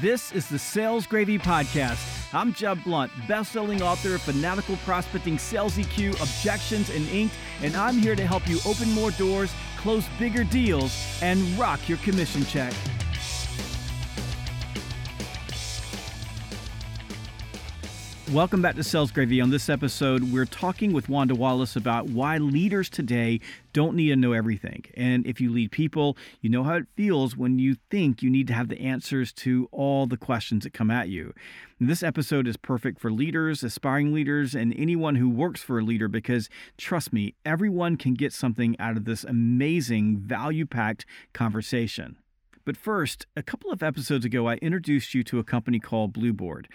This is the Sales Gravy Podcast. I'm Jeb Blount, best-selling author of Fanatical Prospecting Sales EQ, Objections, and Inked, and I'm here to help you open more doors, close bigger deals, and rock your commission check. Welcome back to Sales Gravy. On this episode, we're talking with Wanda Wallace about why leaders today don't need to know everything. And if you lead people, you know how it feels when you think you need to have the answers to all the questions that come at you. This episode is perfect for leaders, aspiring leaders, and anyone who works for a leader because, trust me, everyone can get something out of this amazing, value packed conversation. But first, a couple of episodes ago, I introduced you to a company called Blueboard.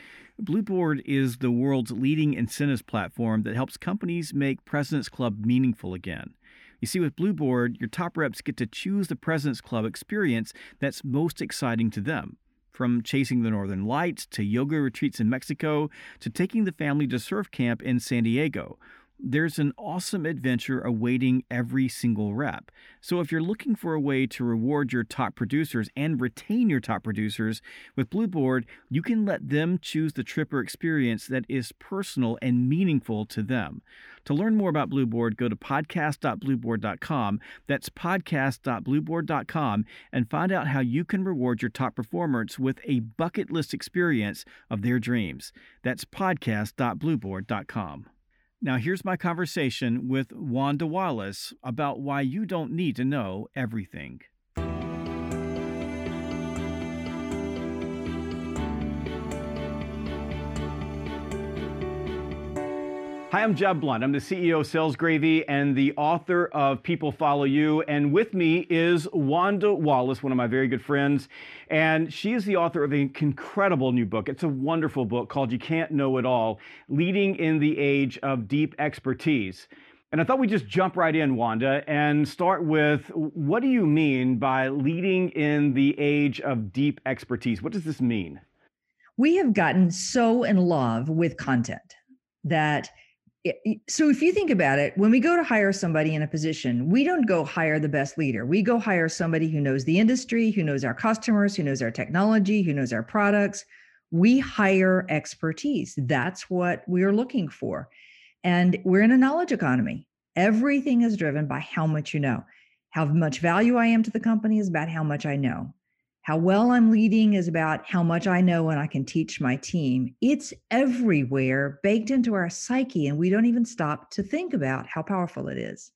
Blueboard is the world's leading incentives platform that helps companies make President's Club meaningful again. You see, with Blueboard, your top reps get to choose the President's Club experience that's most exciting to them. From chasing the Northern Lights to yoga retreats in Mexico to taking the family to surf camp in San Diego, there's an awesome adventure awaiting every single rep. So, if you're looking for a way to reward your top producers and retain your top producers, with Blueboard, you can let them choose the trip or experience that is personal and meaningful to them. To learn more about Blueboard, go to podcast.blueboard.com. That's podcast.blueboard.com and find out how you can reward your top performers with a bucket list experience of their dreams. That's podcast.blueboard.com. Now, here's my conversation with Wanda Wallace about why you don't need to know everything. Hi, I'm Jeb Blount. I'm the CEO of Sales Gravy and the author of People Follow You. And with me is Wanda Wallace, one of my very good friends. And she is the author of an incredible new book. It's a wonderful book called You Can't Know It All Leading in the Age of Deep Expertise. And I thought we'd just jump right in, Wanda, and start with what do you mean by leading in the age of deep expertise? What does this mean? We have gotten so in love with content that so if you think about it when we go to hire somebody in a position we don't go hire the best leader. We go hire somebody who knows the industry who knows our customers who knows our technology who knows our products. We hire expertise. That's what we're looking for. And we're in a knowledge economy. Everything is driven by how much you know. How much value i am to the company is about how much i know how well I'm leading is about how much I know and I can teach my team. It's everywhere, baked into our psyche, and we don't even stop to think about how powerful it is.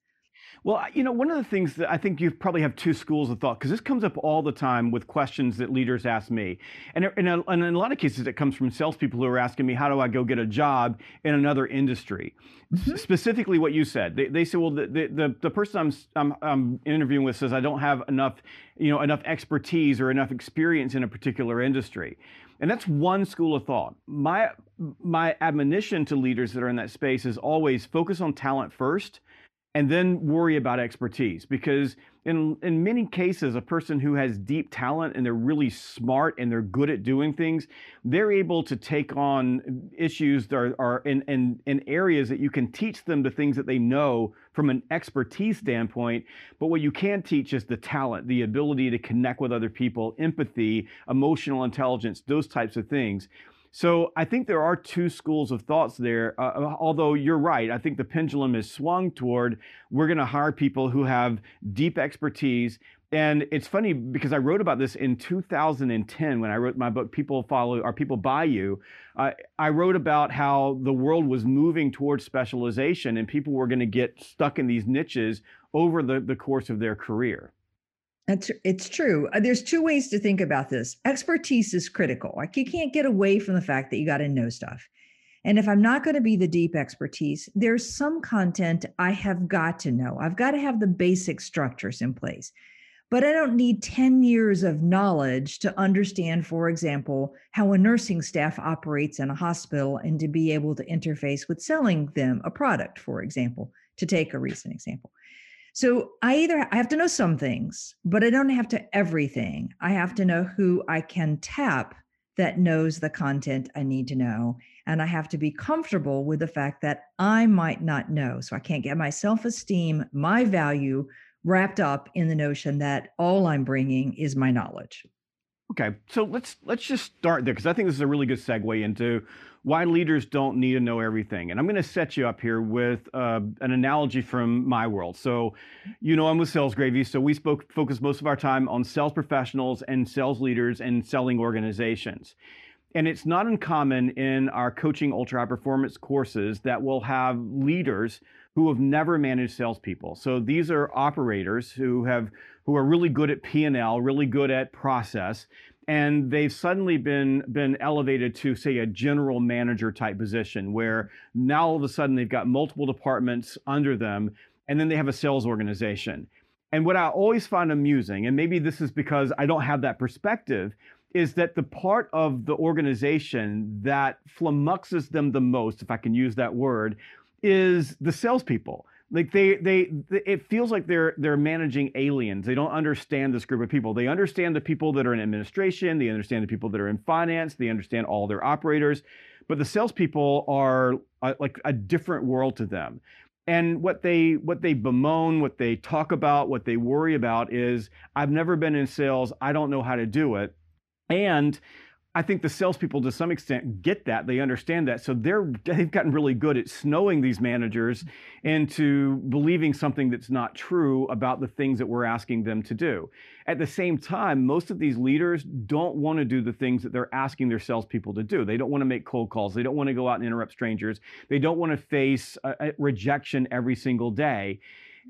Well, you know, one of the things that I think you probably have two schools of thought because this comes up all the time with questions that leaders ask me, and in a, and in a lot of cases, it comes from salespeople who are asking me, "How do I go get a job in another industry?" Mm-hmm. Specifically, what you said, they, they say, "Well, the, the the person I'm, I'm I'm interviewing with says I don't have enough, you know, enough expertise or enough experience in a particular industry." And that's one school of thought. My my admonition to leaders that are in that space is always focus on talent first and then worry about expertise because in in many cases a person who has deep talent and they're really smart and they're good at doing things they're able to take on issues that are, are in, in in areas that you can teach them the things that they know from an expertise standpoint. But what you can teach is the talent the ability to connect with other people empathy emotional intelligence those types of things so I think there are two schools of thoughts there. Uh, uh although you're right, I think the pendulum is swung toward we're going to hire people who have deep expertise. And it's funny because I wrote about this in 2010 when I wrote my book, People Follow or People Buy You. Uh, I wrote about how the world was moving towards specialization and people were going to get stuck in these niches over the, the course of their career. That's it's true. Uh, there's two ways to think about this. Expertise is critical. Like you can't get away from the fact that you got to know stuff. And if I'm not going to be the deep expertise, there's some content I have got to know. I've got to have the basic structures in place. But I don't need 10 years of knowledge to understand, for example, how a nursing staff operates in a hospital and to be able to interface with selling them a product, for example, to take a recent example. So I either I have to know some things, but I don't have to everything. I have to know who I can tap that knows the content I need to know. And I have to be comfortable with the fact that I might not know. So I can't get my self esteem, my value wrapped up in the notion that all I'm bringing is my knowledge. Okay, so let's let's just start there because I think this is a really good segue into why leaders don't need to know everything. And I'm going to set you up here with uh, an analogy from my world. So, you know, I'm with Sales Gravy, so we spoke focus most of our time on sales professionals and sales leaders and selling organizations. And it's not uncommon in our coaching ultra high performance courses that we'll have leaders who have never managed salespeople. So these are operators who have who are really good at P&L, really good at process, and they've suddenly been been elevated to say a general manager type position where now all of a sudden they've got multiple departments under them and then they have a sales organization. And what I always find amusing, and maybe this is because I don't have that perspective, is that the part of the organization that flummoxes them the most, if I can use that word, is the salespeople. Like they, they, it feels like they're they're managing aliens. They don't understand this group of people. They understand the people that are in administration. They understand the people that are in finance. They understand all their operators, but the salespeople are uh, like a different world to them. And what they what they bemoan, what they talk about, what they worry about is, I've never been in sales. I don't know how to do it, and I think the salespeople, to some extent, get that. They understand that, so they're they've gotten really good at snowing these managers into believing something that's not true about the things that we're asking them to do. At the same time, most of these leaders don't want to do the things that they're asking their salespeople to do. They don't want to make cold calls. They don't want to go out and interrupt strangers. They don't want to face a, a rejection every single day.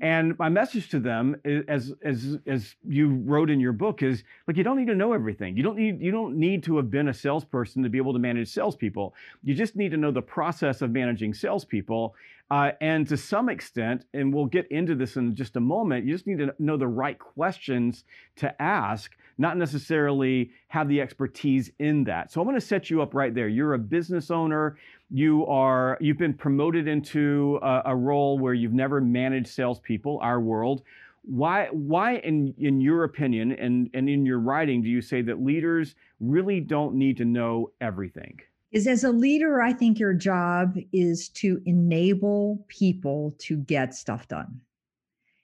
And my message to them, as as as you wrote in your book, is like you don't need to know everything. You don't need you don't need to have been a salesperson to be able to manage salespeople. You just need to know the process of managing salespeople. Uh, and to some extent, and we'll get into this in just a moment, you just need to know the right questions to ask, not necessarily have the expertise in that. So I'm going to set you up right there. You're a business owner you are you've been promoted into a, a, role where you've never managed salespeople, our world. Why why in in your opinion and, and in your writing do you say that leaders really don't need to know everything? Is as a leader, I think your job is to enable people to get stuff done.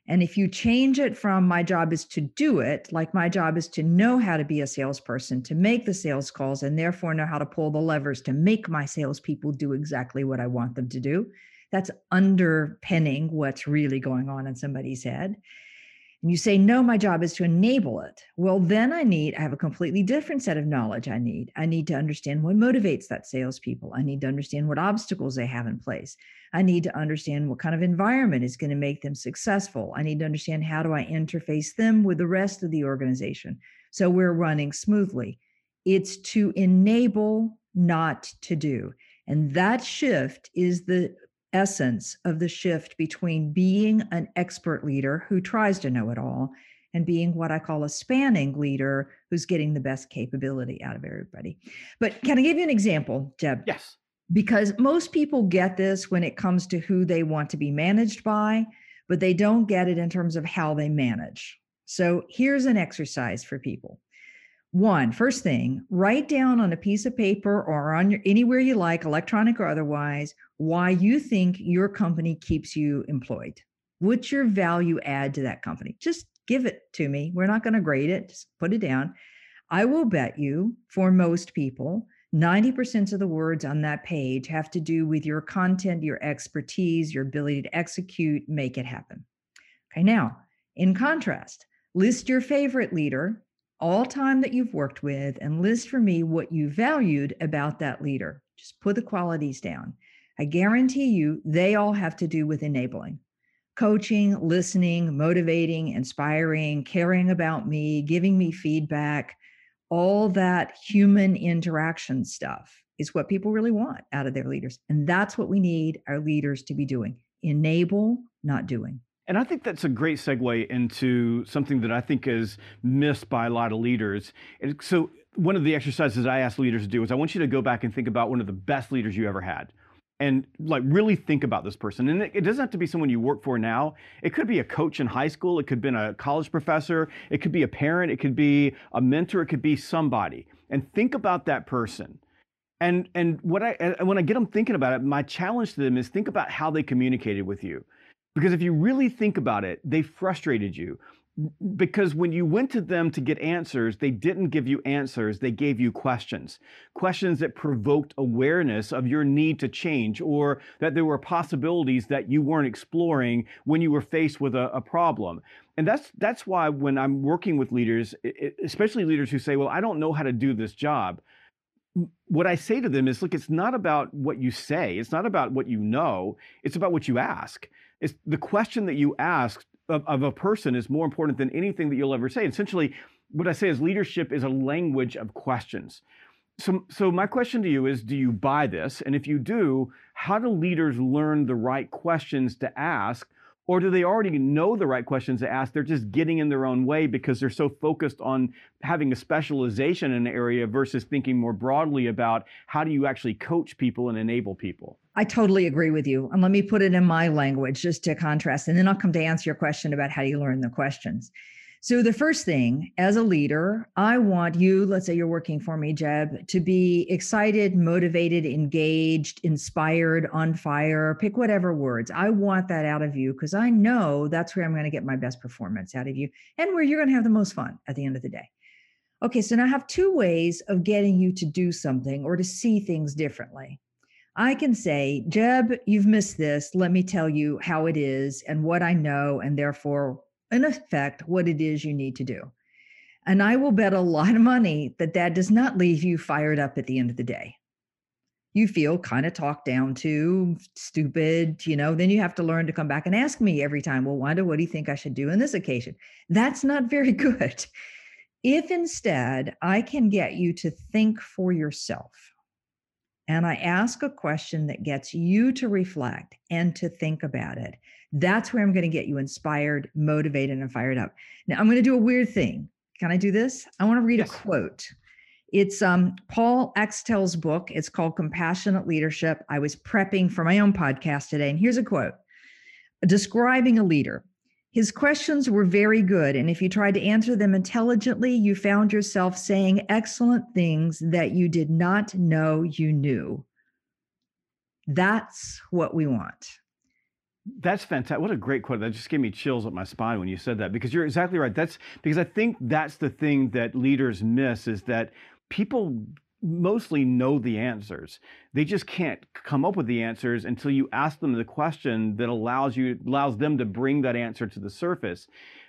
And if you change it from my job is to do it, like my job is to know how to be a salesperson, to make the sales calls, and therefore know how to pull the levers to make my salespeople do exactly what I want them to do, that's underpinning what's really going on in somebody's head and you say, no, my job is to enable it. Well, then I need, I have a completely different set of knowledge I need. I need to understand what motivates that salespeople. I need to understand what obstacles they have in place. I need to understand what kind of environment is going to make them successful. I need to understand how do I interface them with the rest of the organization so we're running smoothly. It's to enable, not to do. And that shift is the essence of the shift between being an expert leader who tries to know it all and being what I call a spanning leader who's getting the best capability out of everybody. But can I give you an example, Jeb? Yes. Because most people get this when it comes to who they want to be managed by, but they don't get it in terms of how they manage. So here's an exercise for people. One, first thing, write down on a piece of paper or on your, anywhere you like, electronic or otherwise, why you think your company keeps you employed. What's your value add to that company? Just give it to me. We're not going to grade it, just put it down. I will bet you for most people, 90% of the words on that page have to do with your content, your expertise, your ability to execute, make it happen. Okay, now, in contrast, list your favorite leader all time that you've worked with and list for me what you valued about that leader. Just put the qualities down. I guarantee you they all have to do with enabling. Coaching, listening, motivating, inspiring, caring about me, giving me feedback, all that human interaction stuff is what people really want out of their leaders. And that's what we need our leaders to be doing enable, not doing. And I think that's a great segue into something that I think is missed by a lot of leaders. And so, one of the exercises I ask leaders to do is I want you to go back and think about one of the best leaders you ever had. And like really think about this person. And it, doesn't have to be someone you work for now. It could be a coach in high school. It could have been a college professor. It could be a parent. It could be a mentor. It could be somebody. And think about that person. And and what I and when I get them thinking about it, my challenge to them is think about how they communicated with you. Because if you really think about it, they frustrated you. because when you went to them to get answers, they didn't give you answers, they gave you questions. Questions that provoked awareness of your need to change or that there were possibilities that you weren't exploring when you were faced with a, a problem. And that's that's why when I'm working with leaders, especially leaders who say, "Well, I don't know how to do this job." What I say to them is, look, it's not about what you say. It's not about what you know. It's about what you ask. It's the question that you ask of, of a person is more important than anything that you'll ever say. Essentially, what I say is leadership is a language of questions. So, so my question to you is do you buy this? And if you do, how do leaders learn the right questions to ask or do they already know the right questions to ask? They're just getting in their own way because they're so focused on having a specialization in an area versus thinking more broadly about how do you actually coach people and enable people? I totally agree with you. And let me put it in my language just to contrast, and then I'll come to answer your question about how do you learn the questions. So, the first thing as a leader, I want you, let's say you're working for me, Jeb, to be excited, motivated, engaged, inspired, on fire, pick whatever words. I want that out of you because I know that's where I'm going to get my best performance out of you and where you're going to have the most fun at the end of the day. Okay, so now I have two ways of getting you to do something or to see things differently. I can say, Jeb, you've missed this. Let me tell you how it is and what I know, and therefore in effect what it is you need to do. And I will bet a lot of money that that does not leave you fired up at the end of the day. You feel kind of talked down to, stupid, you know, then you have to learn to come back and ask me every time, well, Wanda, what do you think I should do in this occasion? That's not very good. If instead I can get you to think for yourself, and I ask a question that gets you to reflect and to think about it, that's where I'm going to get you inspired, motivated, and fired up. Now, I'm going to do a weird thing. Can I do this? I want to read yes. a quote. It's um, Paul Axtell's book. It's called Compassionate Leadership. I was prepping for my own podcast today, and here's a quote describing a leader. His questions were very good, and if you tried to answer them intelligently, you found yourself saying excellent things that you did not know you knew. That's what we want. That's fantastic. What a great quote. That just gave me chills up my spine when you said that because you're exactly right. That's because I think that's the thing that leaders miss is that people mostly know the answers. They just can't come up with the answers until you ask them the question that allows you allows them to bring that answer to the surface.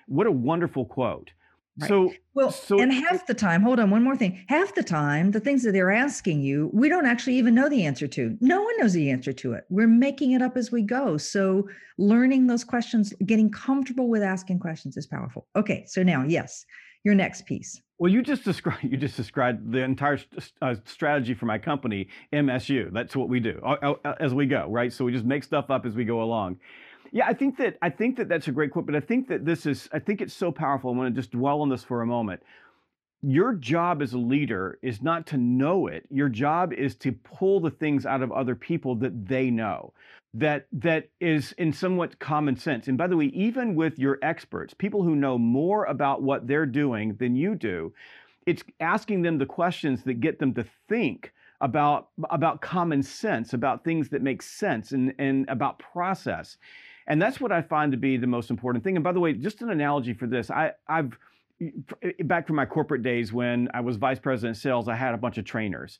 What a wonderful quote. Right. So well, so and half the time, hold on, one more thing. Half the time, the things that they're asking you, we don't actually even know the answer to. No one knows the answer to it. We're making it up as we go. So learning those questions, getting comfortable with asking questions is powerful. Okay, so now, yes, your next piece. Well, you just described you just described the entire uh, strategy for my company, MSU. That's what we do uh, uh, as we go, right? So we just make stuff up as we go along. Yeah, I think that I think that that's a great quote, but I think that this is I think it's so powerful. I want to just dwell on this for a moment. Your job as a leader is not to know it. Your job is to pull the things out of other people that they know. That that is in somewhat common sense. And by the way, even with your experts, people who know more about what they're doing than you do, it's asking them the questions that get them to think about about common sense, about things that make sense and, and about process. And that's what I find to be the most important thing. And by the way, just an analogy for this, I, I've eh, eh, back from my corporate days when I was vice president of sales, I had a bunch of trainers.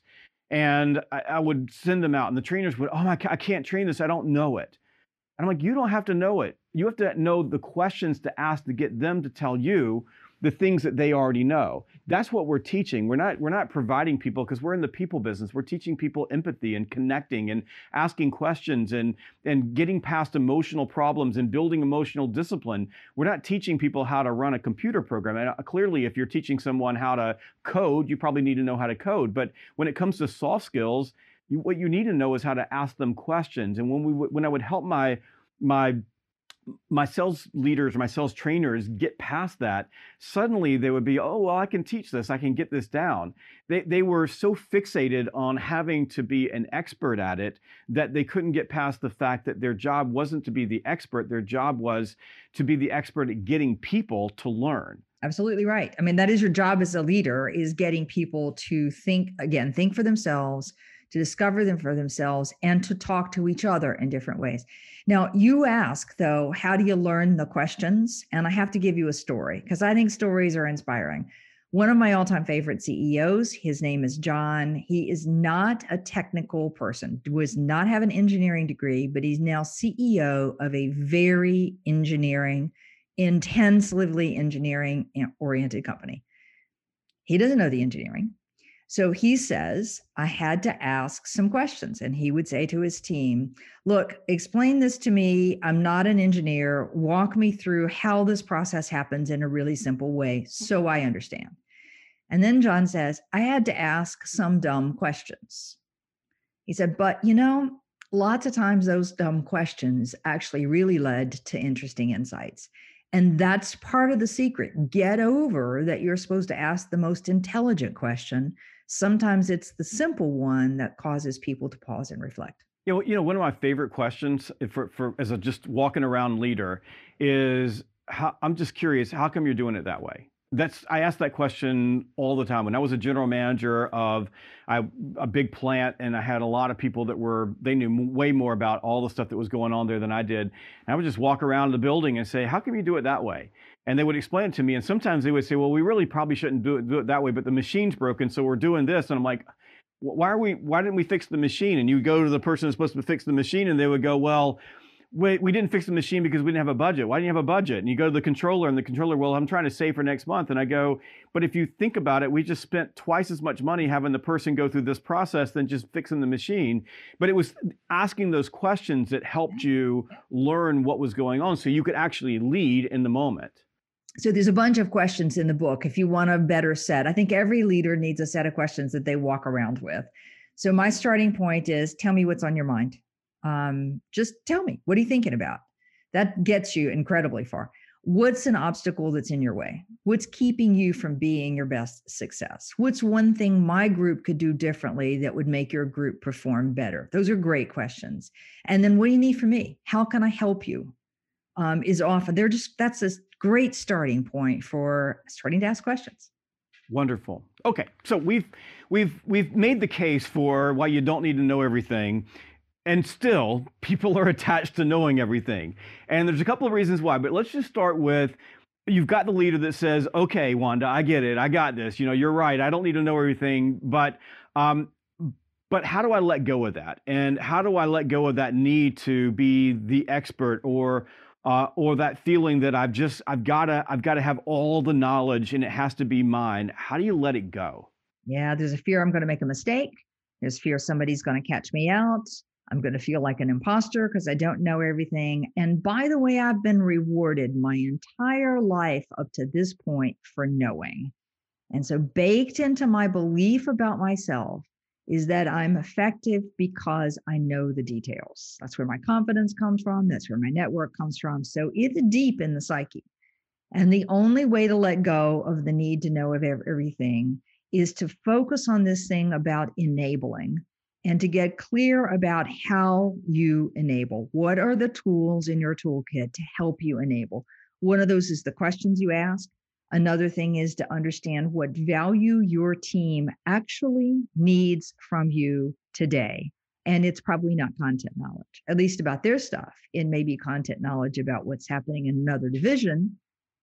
And I, I would send them out, and the trainers would, oh, my, I can't train this. I don't know it. And I'm like, you don't have to know it. You have to know the questions to ask to get them to tell you the things that they already know. That's what we're teaching. We're not we're not providing people because we're in the people business. We're teaching people empathy and connecting and asking questions and and getting past emotional problems and building emotional discipline. We're not teaching people how to run a computer program. And uh, clearly if you're teaching someone how to code, you probably need to know how to code. But when it comes to soft skills, you, what you need to know is how to ask them questions. And when we when I would help my my my sales leaders or my sales trainers get past that, suddenly they would be, oh, well, I can teach this, I can get this down. They, they were so fixated on having to be an expert at it that they couldn't get past the fact that their job wasn't to be the expert, their job was to be the expert at getting people to learn. Absolutely right. I mean, that is your job as a leader is getting people to think again, think for themselves, to discover them for themselves, and to talk to each other in different ways. Now, you ask, though, how do you learn the questions? And I have to give you a story because I think stories are inspiring. One of my all time favorite CEOs, his name is John. He is not a technical person, does not have an engineering degree, but he's now CEO of a very engineering, intensively engineering eh, oriented company. He doesn't know the engineering. So he says, I had to ask some questions. And he would say to his team, Look, explain this to me. I'm not an engineer. Walk me through how this process happens in a really simple way so I understand. And then John says, I had to ask some dumb questions. He said, But you know, lots of times those dumb questions actually really led to interesting insights. And that's part of the secret. Get over that you're supposed to ask the most intelligent question. Sometimes it's the simple one that causes people to pause and reflect. You know, you know, one of my favorite questions eh, for, for as a just walking around leader is how, I'm just curious, how come you're doing it that way? that's I ask that question all the time. When I was a general manager of I, a big plant, and I had a lot of people that were they knew way more about all the stuff that was going on there than I did. And I would just walk around the building and say, "How come you do it that way?" And they would explain it to me. And sometimes they would say, "Well, we really probably shouldn't do it, do it that way, but the machine's broken, so we're doing this." And I'm like, "Why are we? Why didn't we fix the machine?" And you go to the person who's supposed to fix the machine, and they would go, "Well." we, we didn't fix the machine because we didn't have a budget. Why didn't you have a budget? And you go to the controller and the controller, well, I'm trying to save for next month. And I go, but if you think about it, we just spent twice as much money having the person go through this process than just fixing the machine. But it was asking those questions that helped you learn what was going on so you could actually lead in the moment. So there's a bunch of questions in the book. If you want a better set, I think every leader needs a set of questions that they walk around with. So my starting point is tell me what's on your mind um, just tell me, what are you thinking about? That gets you incredibly far. What's an obstacle that's in your way? What's keeping you from being your best success? What's one thing my group could do differently that would make your group perform better? Those are great questions. And then what do you need from me? How can I help you? Um, is often they're just that's a great starting point for starting to ask questions. Wonderful. Okay, so we've we've we've made the case for why you don't need to know everything and still, people are attached to knowing everything. And there's a couple of reasons why, but let's just start with you've got the leader that says, okay, Wanda, I get it. I got this. You know, you're right. I don't need to know everything, but, um, but how do I let go of that? And how do I let go of that need to be the expert or, uh, or that feeling that I've just, I've got to, I've got to have all the knowledge and it has to be mine. How do you let it go? Yeah. There's a fear I'm going to make a mistake. There's fear somebody's going to catch me out. I'm going to feel like an imposter because I don't know everything. And by the way, I've been rewarded my entire life up to this point for knowing. And so, baked into my belief about myself is that I'm effective because I know the details. That's where my confidence comes from. That's where my network comes from. So, it's deep in the psyche. And the only way to let go of the need to know of everything is to focus on this thing about enabling and to get clear about how you enable. What are the tools in your toolkit to help you enable? One of those is the questions you ask. Another thing is to understand what value your team actually needs from you today. And it's probably not content knowledge, at least about their stuff. It may be content knowledge about what's happening in another division,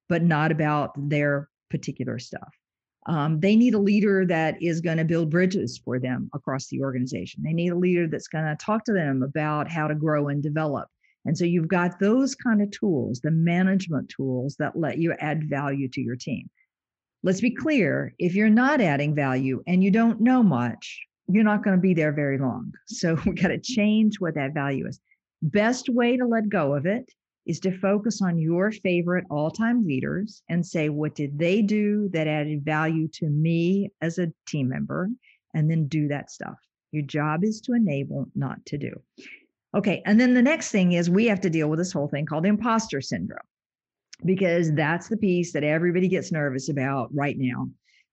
but not about their particular stuff. Um, they need a leader that is going to build bridges for them across the organization. They need a leader that's going to talk to them about how to grow and develop. And so you've got those kind of tools, the management tools that let you add value to your team. Let's be clear if you're not adding value and you don't know much, you're not going to be there very long. So we got to change what that value is. Best way to let go of it is to focus on your favorite all time leaders and say, what did they do that added value to me as a team member? And then do that stuff. Your job is to enable, not to do. Okay. And then the next thing is we have to deal with this whole thing called imposter syndrome, because that's the piece that everybody gets nervous about right now.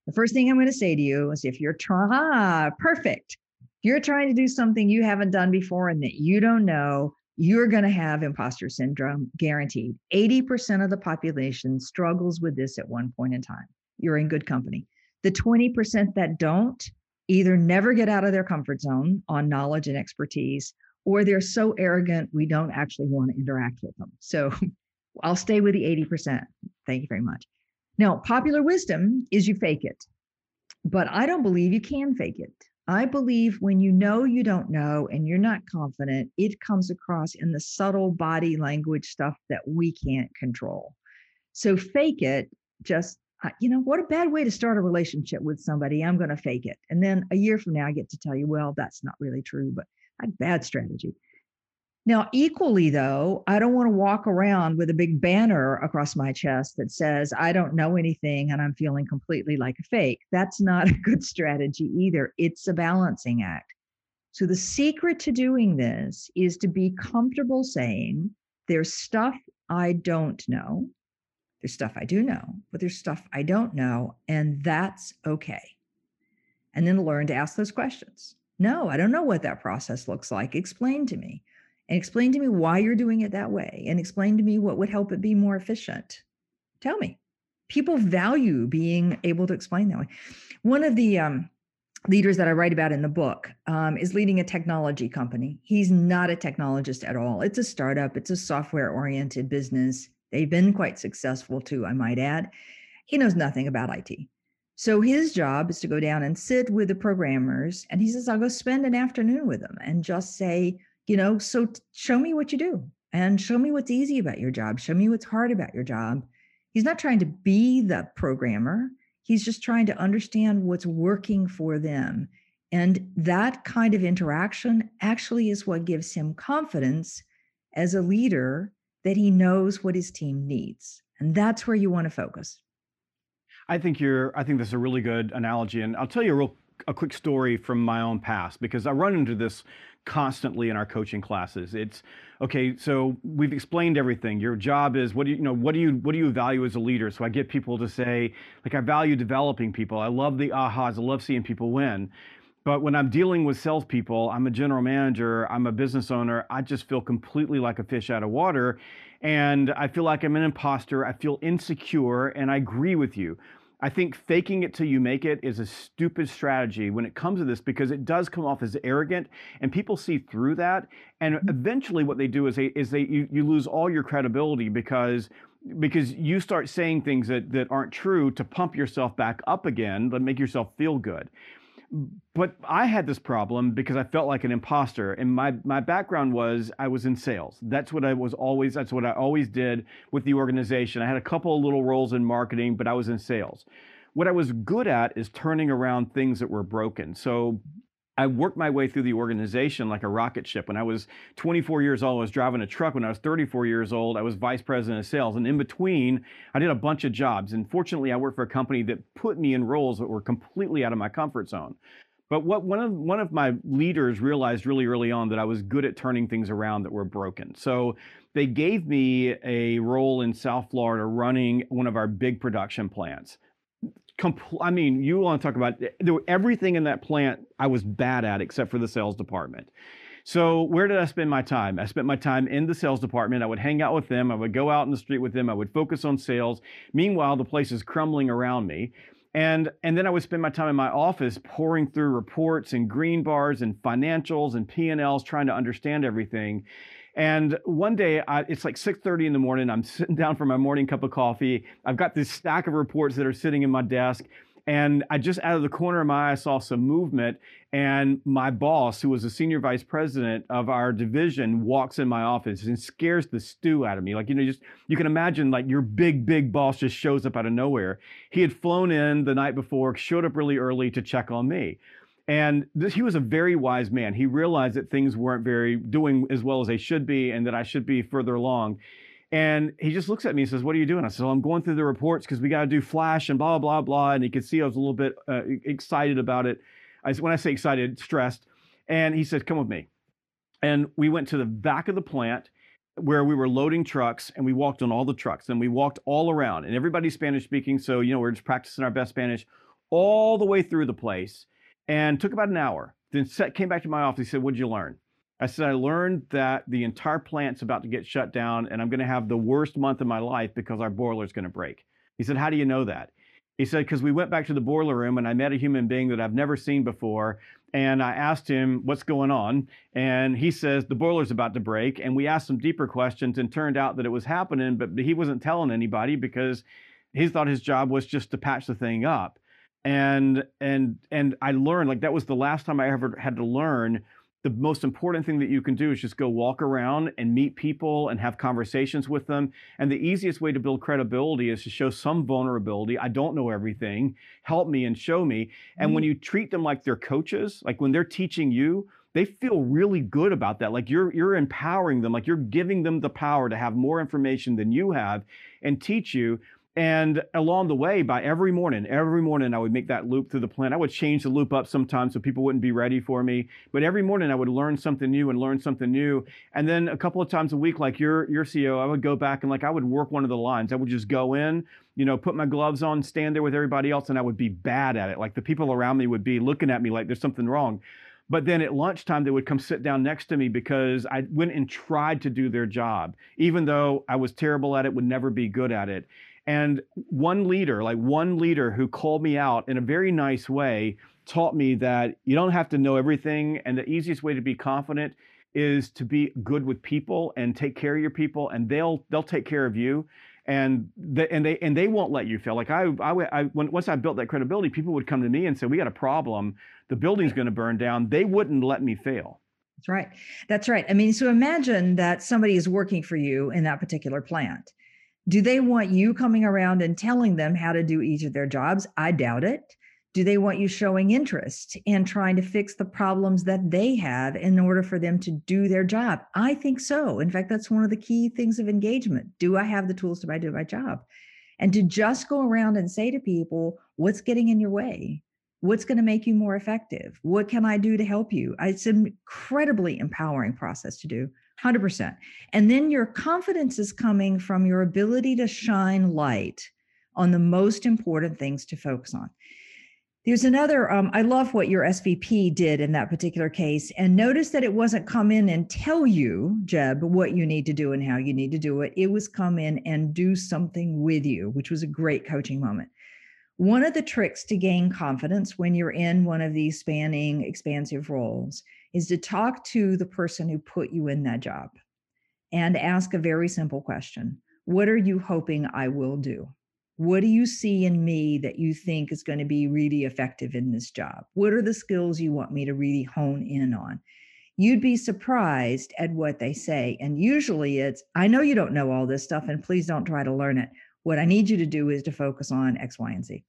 The first thing I'm going to say to you is if you're trying, ah, perfect. If you're trying to do something you haven't done before and that you don't know, you're going to have imposter syndrome guaranteed. 80% of the population struggles with this at one point in time. You're in good company. The 20% that don't, either never get out of their comfort zone on knowledge and expertise, or they're so arrogant we don't actually want to interact with them. So I'll stay with the 80%. Thank you very much. Now, popular wisdom is you fake it, but I don't believe you can fake it. I believe when you know you don't know and you're not confident, it comes across in the subtle body language stuff that we can't control. So fake it, just, you know, what a bad way to start a relationship with somebody. I'm going to fake it. And then a year from now, I get to tell you, well, that's not really true, but a bad strategy. Now, equally though, I don't want to walk around with a big banner across my chest that says, I don't know anything and I'm feeling completely like a fake. That's not a good strategy either. It's a balancing act. So, the secret to doing this is to be comfortable saying, there's stuff I don't know. There's stuff I do know, but there's stuff I don't know. And that's okay. And then learn to ask those questions. No, I don't know what that process looks like. Explain to me and explain to me why you're doing it that way and explain to me what would help it be more efficient. Tell me. People value being able to explain that way. One of the um, leaders that I write about in the book um, is leading a technology company. He's not a technologist at all. It's a startup, it's a software oriented business. They've been quite successful too, I might add. He knows nothing about IT. So his job is to go down and sit with the programmers. And he says, I'll go spend an afternoon with them and just say, you know, so show me what you do and show me what's easy about your job. Show me what's hard about your job. He's not trying to be the programmer. He's just trying to understand what's working for them. And that kind of interaction actually is what gives him confidence as a leader that he knows what his team needs. And that's where you want to focus. I think you're I think that's a really good analogy. And I'll tell you a real a quick story from my own past because I run into this constantly in our coaching classes. It's okay, so we've explained everything. Your job is what do you, you know, what do you what do you value as a leader? So I get people to say, like I value developing people. I love the ahas, I love seeing people win. But when I'm dealing with salespeople, I'm a general manager, I'm a business owner, I just feel completely like a fish out of water. And I feel like I'm an imposter. I feel insecure. And I agree with you. I think faking it till you make it is a stupid strategy when it comes to this because it does come off as arrogant and people see through that. And mm-hmm. eventually what they do is they is they you, you lose all your credibility because because you start saying things that, that aren't true to pump yourself back up again, but make yourself feel good but I had this problem because I felt like an imposter. And my my background was I was in sales. That's what I was always. That's what I always did with the organization. I had a couple of little roles in marketing, but I was in sales. What I was good at is turning around things that were broken. So I worked my way through the organization like a rocket ship. When I was 24 years old, I was driving a truck. When I was 34 years old, I was vice president of sales. And in between, I did a bunch of jobs. And fortunately, I worked for a company that put me in roles that were completely out of my comfort zone. But what one of one of my leaders realized really early on that I was good at turning things around that were broken. So they gave me a role in South Florida running one of our big production plants compl- I mean, you want to talk about eh, everything in that plant I was bad at except for the sales department. So where did I spend my time? I spent my time in the sales department. I would hang out with them. I would go out in the street with them. I would focus on sales. Meanwhile, the place is crumbling around me. And, and then I would spend my time in my office pouring through reports and green bars and financials and P&Ls trying to understand everything. And one day, I, it's like 6:30 in the morning. I'm sitting down for my morning cup of coffee. I've got this stack of reports that are sitting in my desk. And I just out of the corner of my eye saw some movement, and my boss, who was a senior vice president of our division, walks in my office and scares the stew out of me. Like you know, just you can imagine like your big big boss just shows up out of nowhere. He had flown in the night before, showed up really early to check on me. And this, he was a very wise man. He realized that things weren't very doing as well as they should be, and that I should be further along. And he just looks at me and says, "What are you doing?" I said, well, "I'm going through the reports because we got to do flash and blah blah blah." And he could see I was a little bit uh, excited about it. I, when I say excited, stressed. And he said, "Come with me." And we went to the back of the plant where we were loading trucks, and we walked on all the trucks, and we walked all around, and everybody's Spanish speaking, so you know we're just practicing our best Spanish all the way through the place and took about an hour. Then set, came back to my office. He said, What'd you learn? I said, I learned that the entire plant's about to get shut down and I'm going to have the worst month of my life because our boiler's going to break. He said, How do you know that? He said, because we went back to the boiler room and I met a human being that I've never seen before. And I asked him, what's going on? And he says, the boiler's about to break. And we asked some deeper questions and turned out that it was happening, but he wasn't telling anybody because he thought his job was just to patch the thing up. And and and I learned like that was the last time I ever had to learn the most important thing that you can do is just go walk around and meet people and have conversations with them. And the easiest way to build credibility is to show some vulnerability. I don't know everything. Help me and show me. And mm-hmm. when you treat them like they're coaches, like when they're teaching you, they feel really good about that. Like you're you're empowering them, like you're giving them the power to have more information than you have and teach you. And along the way, by every morning, every morning I would make that loop through the plan. I would change the loop up sometimes so people wouldn't be ready for me. But every morning I would learn something new and learn something new. And then a couple of times a week, like your your CEO, I would go back and like I would work one of the lines. I would just go in, you know, put my gloves on, stand there with everybody else, and I would be bad at it. Like the people around me would be looking at me like there's something wrong. But then at lunchtime, they would come sit down next to me because I went and tried to do their job, even though I was terrible at it, would never be good at it. And one leader, like one leader who called me out in a very nice way, taught me that you don't have to know everything. And the easiest way to be confident is to be good with people and take care of your people, and they'll they'll take care of you. And they, and they and they won't let you fail. Like I, I, I when, once I built that credibility, people would come to me and say, "We got a problem. The building's going to burn down." They wouldn't let me fail. That's right. That's right. I mean, so imagine that somebody is working for you in that particular plant do they want you coming around and telling them how to do each of their jobs? I doubt it. Do they want you showing interest and trying to fix the problems that they have in order for them to do their job? I think so. In fact, that's one of the key things of engagement. Do I have the tools to do my job? And to just go around and say to people, what's getting in your way? What's going to make you more effective? What can I do to help you? It's an incredibly empowering process to do. 100%. And then your confidence is coming from your ability to shine light on the most important things to focus on. There's another, um, I love what your SVP did in that particular case. And notice that it wasn't come in and tell you, Jeb, what you need to do and how you need to do it. It was come in and do something with you, which was a great coaching moment. One of the tricks to gain confidence when you're in one of these spanning, expansive roles is to talk to the person who put you in that job and ask a very simple question What are you hoping I will do? What do you see in me that you think is going to be really effective in this job? What are the skills you want me to really hone in on? You'd be surprised at what they say. And usually it's, I know you don't know all this stuff, and please don't try to learn it. What I need you to do is to focus on X, Y, and Z.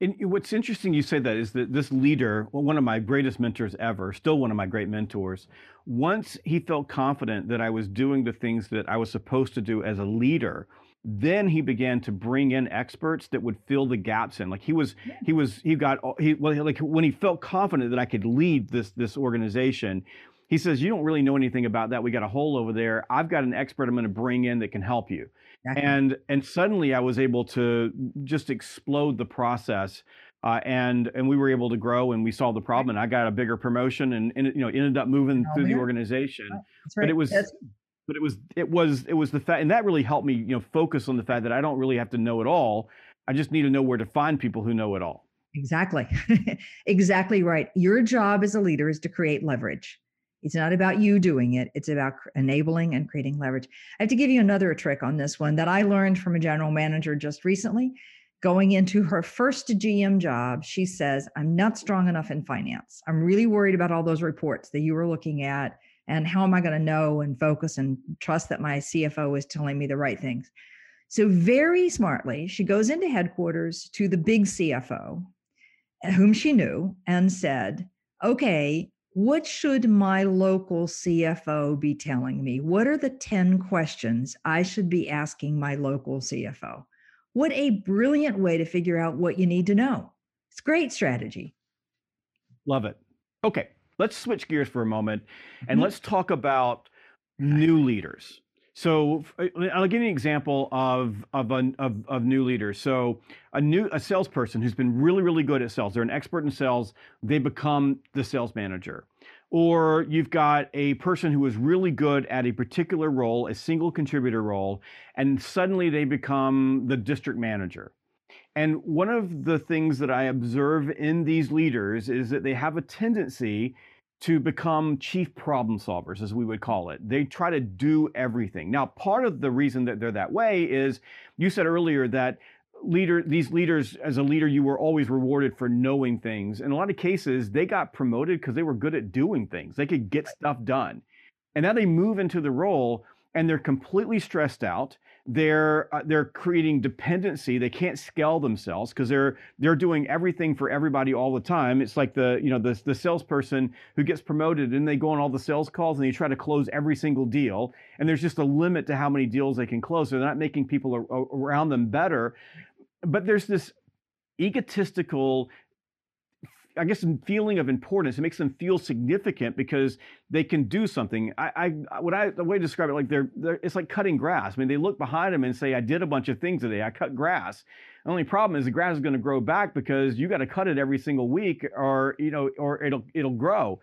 And what's interesting you say that is that this leader, one of my greatest mentors ever, still one of my great mentors, once he felt confident that I was doing the things that I was supposed to do as a leader, then he began to bring in experts that would fill the gaps in. Like he was, he was, he got, he well, like when he felt confident that I could lead this this organization, he says, "You don't really know anything about that. We got a hole over there. I've got an expert I'm going to bring in that can help you." Exactly. And and suddenly I was able to just explode the process. Uh, and and we were able to grow and we solved the problem and I got a bigger promotion and, and you know ended up moving oh, through yeah. the organization. Right. But it was That's- but it was it was it was the fact and that really helped me you know focus on the fact that I don't really have to know it all. I just need to know where to find people who know it all. Exactly. exactly right. Your job as a leader is to create leverage. It's not about you doing it, it's about enabling and creating leverage. I have to give you another trick on this one that I learned from a general manager just recently. Going into her first GM job, she says, I'm not strong enough in finance. I'm really worried about all those reports that you were looking at. And how am I going to know and focus and trust that my CFO is telling me the right things? So, very smartly, she goes into headquarters to the big CFO, eh, whom she knew, and said, Okay, what should my local CFO be telling me? What are the 10 questions I should be asking my local CFO? What a brilliant way to figure out what you need to know. It's great strategy. Love it. Okay, let's switch gears for a moment and mm-hmm. let's talk about new leaders. So I'll give you an example of of, a, of of new leaders. So a new a salesperson who's been really really good at sales, they're an expert in sales. They become the sales manager, or you've got a person who is really good at a particular role, a single contributor role, and suddenly they become the district manager. And one of the things that I observe in these leaders is that they have a tendency to become chief problem solvers, as we would call it. They try to do everything. Now, part of the reason that they're that way is you said earlier that leader these leaders as a leader you were always rewarded for knowing things in a lot of cases they got promoted because they were good at doing things they could get stuff done and now they move into the role and they're completely stressed out they're uh, they're creating dependency. They can't scale themselves because they're they're doing everything for everybody all the time. It's like the you know the, the salesperson who gets promoted and they go on all the sales calls and they try to close every single deal. And there's just a limit to how many deals they can close. They're not making people around them better. But there's this egotistical I guess feeling of importance. It makes them feel significant because they can do something. I, I what I the way to describe it like they're, they're it's like cutting grass. I mean, they look behind them and say, "I did a bunch of things today. I cut grass." The only problem is the grass is going to grow back because you got to cut it every single week, or you know, or it'll it'll grow.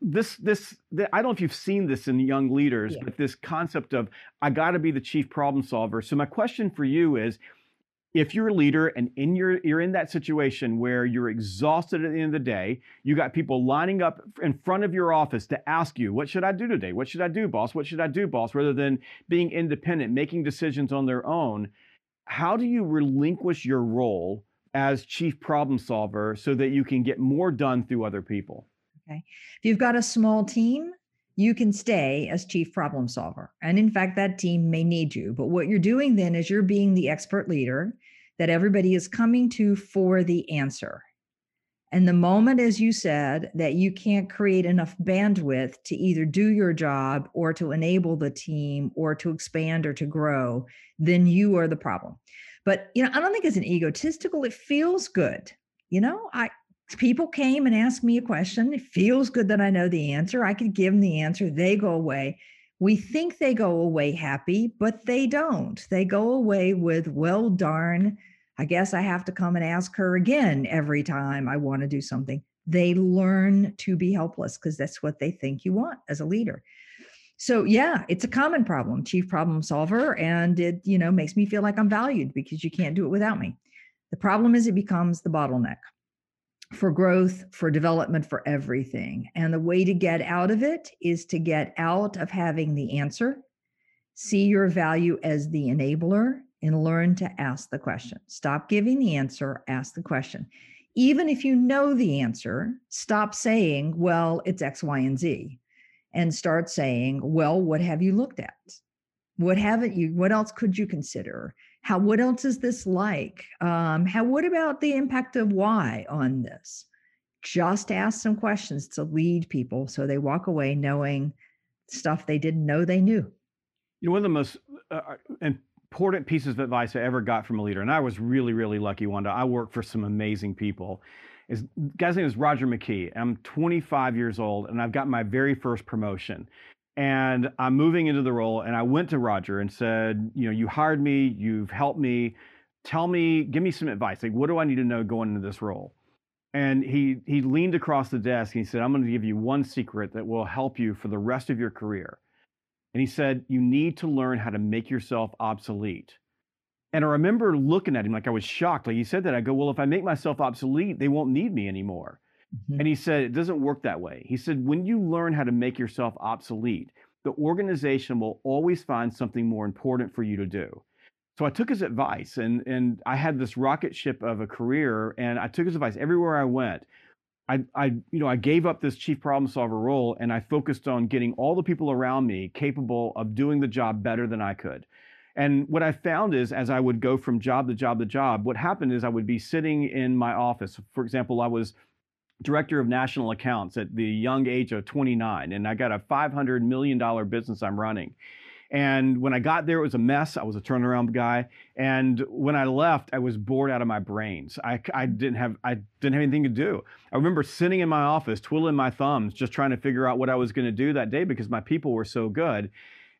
This this the, I don't know if you've seen this in young leaders, yeah. but this concept of I got to be the chief problem solver. So my question for you is if you're a leader and in your you're in that situation where you're exhausted at the end of the day, you got people lining up in front of your office to ask you, "What should I do today? What should I do, boss? What should I do, boss?" rather than being independent, making decisions on their own. How do you relinquish your role as chief problem solver so that you can get more done through other people? Okay. If you've got a small team, you can stay as chief problem solver. And in fact, that team may need you. But what you're doing then is you're being the expert leader that everybody is coming to for the answer. And the moment, as you said, that you can't create enough bandwidth to either do your job or to enable the team or to expand or to grow, then you are the problem. But you know, I don't think it's an egotistical. It feels good. You know, I people came and asked me a question. It feels good that I know the answer. I could give them the answer. They go away. We think they go away happy, but they don't. They go away with, well, darn, I guess I have to come and ask her again every time I want to do something. They learn to be helpless because that's what they think you want as a leader. So yeah, it's a common problem, chief problem solver, and it, you know, makes me feel like I'm valued because you can't do it without me. The problem is it becomes the bottleneck for growth, for development, for everything. And the way to get out of it is to get out of having the answer, see your value as the enabler, and learn to ask the question. Stop giving the answer, ask the question. Even if you know the answer, stop saying, well, it's X, Y, and Z, and start saying, well, what have you looked at? What haven't you? What else could you consider? how what else is this like um, how what about the impact of why on this just ask some questions to lead people so they walk away knowing stuff they didn't know they knew you know one of the most uh, uh important pieces of advice i ever got from a leader and i was really really lucky wanda i work for some amazing people is guy's name is roger mckee i'm 25 years old and i've got my very first promotion and I'm moving into the role. And I went to Roger and said, you know, you hired me, you've helped me. Tell me, give me some advice. Like, what do I need to know going into this role? And he he leaned across the desk and he said, I'm going to give you one secret that will help you for the rest of your career. And he said, You need to learn how to make yourself obsolete. And I remember looking at him like I was shocked. Like he said that, I go, Well, if I make myself obsolete, they won't need me anymore. Mm-hmm. And he said, it doesn't work that way. He said, when you learn how to make yourself obsolete, the organization will always find something more important for you to do. So I took his advice and, and I had this rocket ship of a career and I took his advice everywhere I went. I, I, you know, I gave up this chief problem solver role and I focused on getting all the people around me capable of doing the job better than I could. And what I found is as I would go from job to job to job, what happened is I would be sitting in my office. For example, I was director of national accounts at the young age of 29 and i got a $500 million business i'm running and when i got there it was a mess. I was a turnaround guy. And when i left i was bored out of my brains. I, I didn't have i didn't have anything to do. I remember sitting in my office twiddling my thumbs just trying to figure out what i was going to do that day because my people were so good.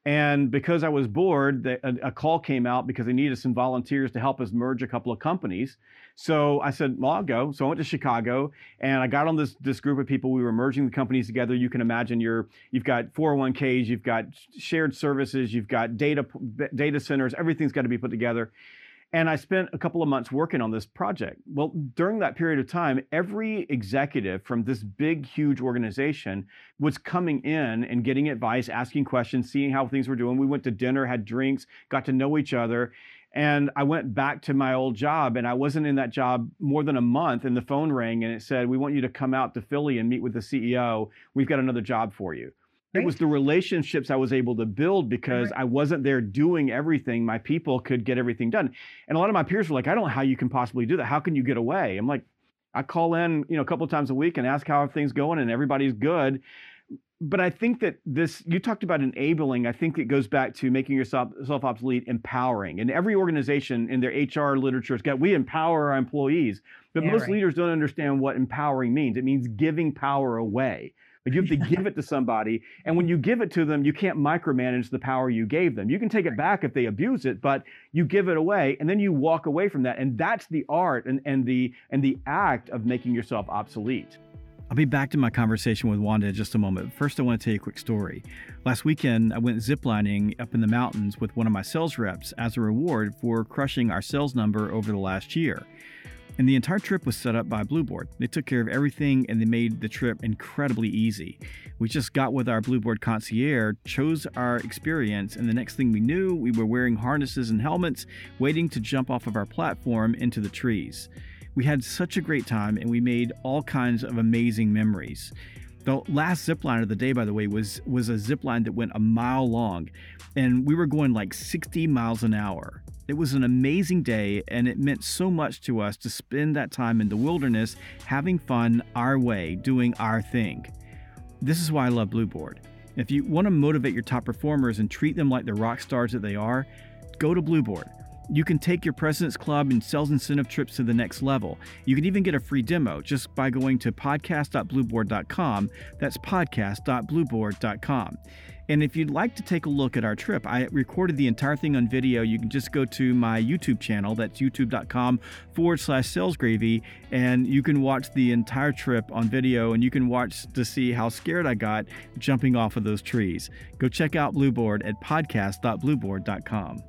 And because I was bored, a, call came out because they needed some volunteers to help us merge a couple of companies. So I said, well, I'll go. So I went to Chicago and I got on this, this group of people. We were merging the companies together. You can imagine you're, you've got 401ks, you've got shared services, you've got data, data centers, everything's got to be put together. And I spent a couple of months working on this project. Well, during that period of time, every executive from this big, huge organization was coming in and getting advice, asking questions, seeing how things were doing. We went to dinner, had drinks, got to know each other. And I went back to my old job, and I wasn't in that job more than a month. And the phone rang, and it said, We want you to come out to Philly and meet with the CEO. We've got another job for you. Right. It was the relationships I was able to build because right. I wasn't there doing everything. My people could get everything done. And a lot of my peers were like, I don't know how you can possibly do that. How can you get away? I'm like, I call in, you know, a couple of times a week and ask how things going and everybody's good. But I think that this, you talked about enabling. I think it goes back to making yourself self obsolete, empowering. And every organization in their HR literature has got, we empower our employees. But yeah, most right. leaders don't understand what empowering means. It means giving power away. But you have to give it to somebody. And when you give it to them, you can't micromanage the power you gave them. You can take it back if they abuse it, but you give it away and then you walk away from that. And that's the art and, and the and the act of making yourself obsolete. I'll be back to my conversation with Wanda in just a moment. First, I want to tell you a quick story. Last weekend, I went ziplining up in the mountains with one of my sales reps as a reward for crushing our sales number over the last year. And the entire trip was set up by Blueboard. They took care of everything and they made the trip incredibly easy. We just got with our Blueboard concierge, chose our experience, and the next thing we knew, we were wearing harnesses and helmets, waiting to jump off of our platform into the trees. We had such a great time and we made all kinds of amazing memories. The last zip line of the day, by the way, was was a zip line that went a mile long, and we were going like 60 miles an hour. It was an amazing day, and it meant so much to us to spend that time in the wilderness, having fun our way, doing our thing. This is why I love Blueboard. If you want to motivate your top performers and treat them like the rock stars that they are, go to Blueboard. You can take your President's Club and sales incentive trips to the next level. You can even get a free demo just by going to podcast.blueboard.com. That's podcast.blueboard.com. And if you'd like to take a look at our trip, I recorded the entire thing on video. You can just go to my YouTube channel. That's youtube.com forward slash salesgravy. And you can watch the entire trip on video and you can watch to see how scared I got jumping off of those trees. Go check out Blueboard at podcast.blueboard.com.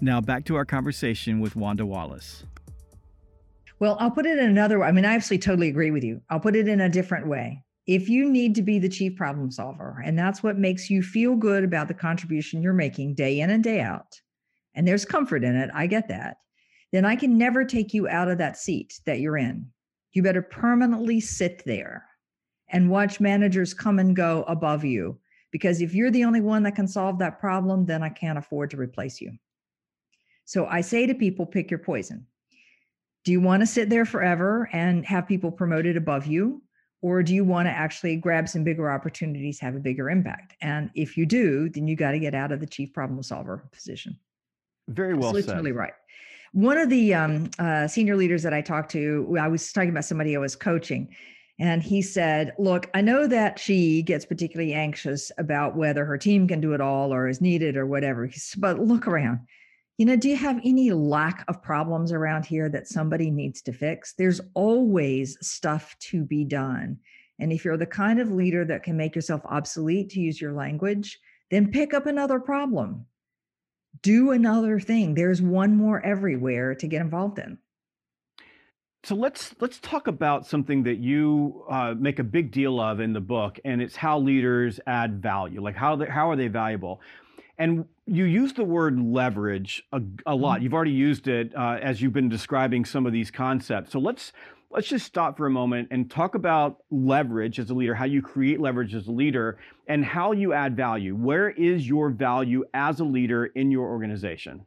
Now back to our conversation with Wanda Wallace. Well, I'll put it in another way. I mean, I actually totally agree with you. I'll put it in a different way if you need to be the chief problem solver and that's what makes you feel good about the contribution you're making day in and day out and there's comfort in it i get that then i can never take you out of that seat that you're in you better permanently sit there and watch managers come and go above you because if you're the only one that can solve that problem then i can't afford to replace you so i say to people pick your poison. Do you want to sit there forever and have people promoted above you? Or do you want to actually grab some bigger opportunities have a bigger impact? And if you do then you got to get out of the chief problem solver position. Very well so said. totally right. One of the um, uh, senior leaders that i talked to i was talking about somebody i was coaching and he said look i know that she gets particularly anxious about whether her team can do it all or is needed or whatever but look around you know, do you have any lack of problems around here that somebody needs to fix? There's always stuff to be done. And if you're the kind of leader that can make yourself obsolete, to use your language, then pick up another problem. Do another thing. There's one more everywhere to get involved in. So let's let's talk about something that you uh, make a big deal of in the book, and it's how leaders add value. Like how they, how are they valuable? And you use the word leverage a, a lot. Mm-hmm. You've already used it uh, as you've been describing some of these concepts. So let's let's just stop for a moment and talk about leverage as a leader, how you create leverage as a leader, and how you add value. Where is your value as a leader in your organization?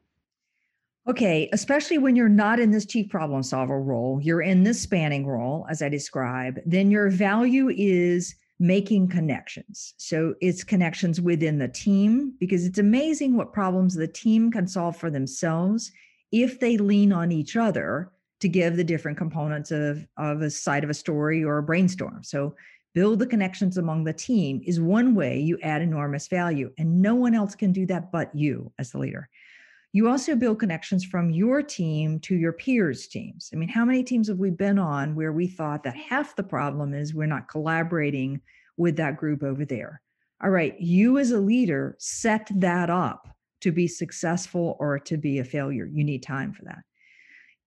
Okay, especially when you're not in this chief problem solver role, you're in this spanning role, as I describe, then your value is making connections. So it's connections within the team because it's amazing what problems the team can solve for themselves if they lean on each other to give the different components of, of a side of a story or a brainstorm. So build the connections among the team is one way you add enormous value. And no one else can do that but you as the leader. You also build connections from your team to your peers' teams. I mean, how many teams have we been on where we thought that half the problem is we're not collaborating with that group over there? All right, you as a leader set that up to be successful or to be a failure. You need time for that.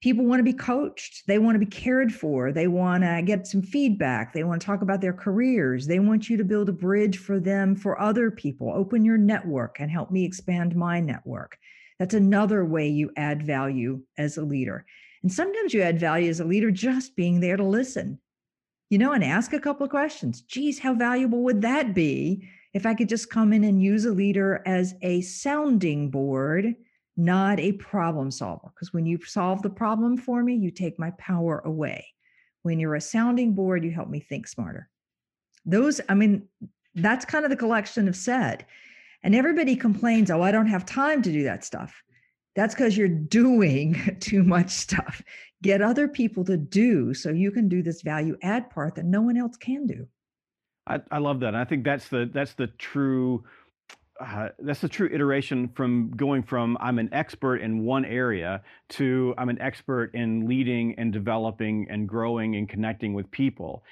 People want to be coached. They want to be cared for. They want to get some feedback. They want to talk about their careers. They want you to build a bridge for them for other people. Open your network and help me expand my network. That's another way you add value as a leader. And sometimes you add value as a leader just being there to listen, you know, and ask a couple of questions. Geez, how valuable would that be if I could just come in and use a leader as a sounding board, not a problem solver? Because when you solve the problem for me, you take my power away. When you're a sounding board, you help me think smarter. Those, I mean, that's kind of the collection of said. And everybody complains, oh, I don't have time to do that stuff. That's because you're doing too much stuff. Get other people to do so you can do this value add part that no one else can do. I, I love that. I think that's the that's the true uh, that's the true iteration from going from I'm an expert in one area to I'm an expert in leading and developing and growing and connecting with people.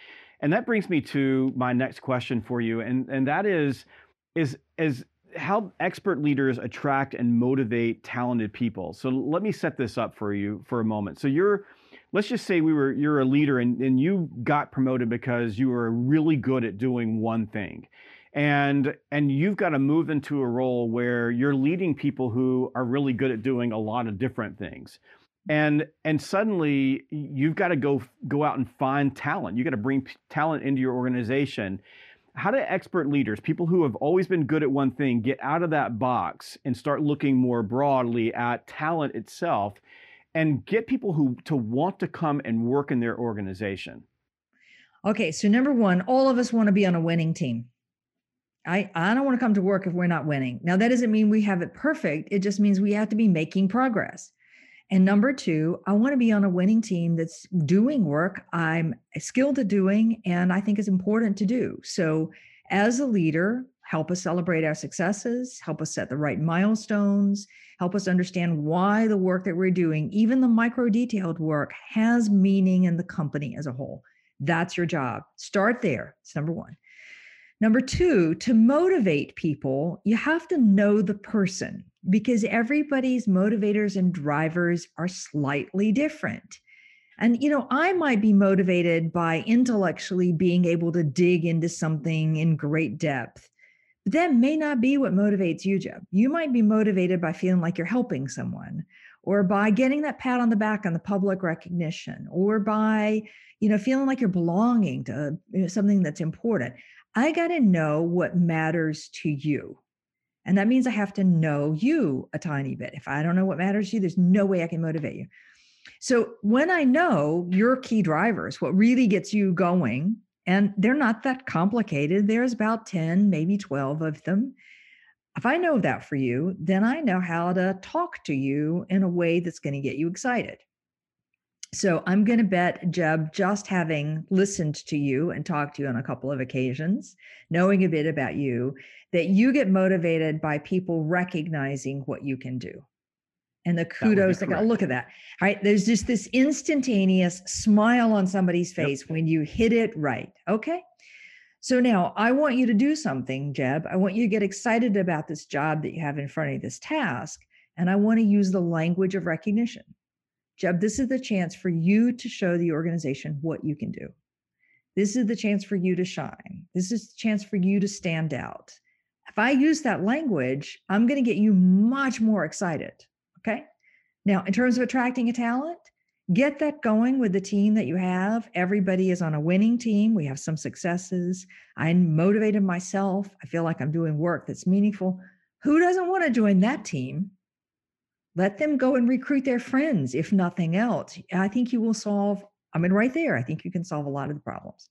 And that brings me to my next question for you, and and that is is is how expert leaders attract and motivate talented people. So let me set this up for you for a moment. So you're let's just say we were you're a leader and, and you got promoted because you were really good at doing one thing. And and you've got to move into a role where you're leading people who are really good at doing a lot of different things. And and suddenly you've got to go go out and find talent. You got to bring talent into your organization how do expert leaders, people who have always been good at one thing, get out of that box and start looking more broadly at talent itself and get people who to want to come and work in their organization? Okay, so number one, all of us want to be on a winning team. I, I don't want to come to work if we're not winning. Now, that doesn't mean we have it perfect. It just means we have to be making progress. And number two, I want to be on a winning team that's doing work I'm skilled at doing and I think is important to do. So, as a leader, help us celebrate our successes, help us set the right milestones, help us understand why the work that we're doing, even the micro detailed work, has meaning in the company as a whole. That's your job. Start there. It's number one. Number two, to motivate people, you have to know the person because everybody's motivators and drivers are slightly different. And, you know, I might be motivated by intellectually being able to dig into something in great depth, but that may not be what motivates you, Jeb. You might be motivated by feeling like you're helping someone or by getting that pat on the back on the public recognition or by, you know, feeling like you're belonging to you know, something that's important. I got to know what matters to you. And that means I have to know you a tiny bit. If I don't know what matters to you, there's no way I can motivate you. So when I know your key drivers, what really gets you going, and they're not that complicated, there's about 10, maybe 12 of them. If I know that for you, then I know how to talk to you in a way that's going to get you excited. So I'm going to bet, Jeb, just having listened to you and talked to you on a couple of occasions, knowing a bit about you, that you get motivated by people recognizing what you can do. And the kudos, like, oh, look at that. Right. There's just this instantaneous smile on somebody's face yep. when you hit it right. Okay. So now I want you to do something, Jeb. I want you to get excited about this job that you have in front of this task. And I want to use the language of recognition. Jeb, this is the chance for you to show the organization what you can do. This is the chance for you to shine. This is the chance for you to stand out if I use that language, I'm going to get you much more excited. Okay. Now, in terms of attracting a talent, get that going with the team that you have. Everybody is on a winning team. We have some successes. I'm motivated myself. I feel like I'm doing work that's meaningful. Who doesn't want to join that team? Let them go and recruit their friends, if nothing else. I think you will solve, I mean, right there, I think you can solve a lot of the problems.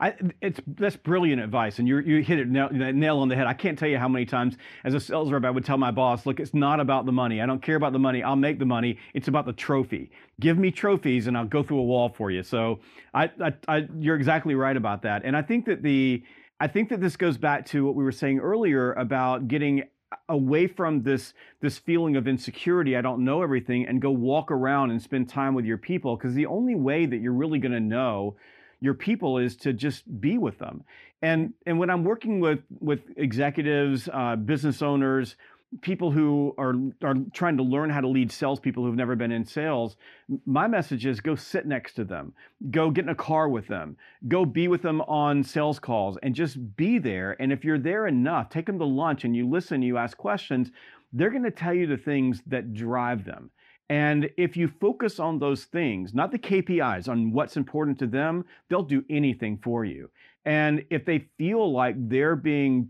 I, it's that's brilliant advice, and you you hit it nail, nail on the head. I can't tell you how many times as a sales rep I would tell my boss, "Look, it's not about the money. I don't care about the money. I'll make the money. It's about the trophy. Give me trophies, and I'll go through a wall for you." So I, I, I you're exactly right about that, and I think that the I think that this goes back to what we were saying earlier about getting away from this this feeling of insecurity i don't know everything and go walk around and spend time with your people because the only way that you're really going to know your people is to just be with them. And and when I'm working with with executives, uh, business owners, people who are are trying to learn how to lead salespeople who've never been in sales, my message is go sit next to them, go get in a car with them, go be with them on sales calls, and just be there. And if you're there enough, take them to lunch and you listen, you ask questions. They're going to tell you the things that drive them. And if you focus on those things, not the KPIs, on what's important to them, they'll do anything for you. And if they feel like they're being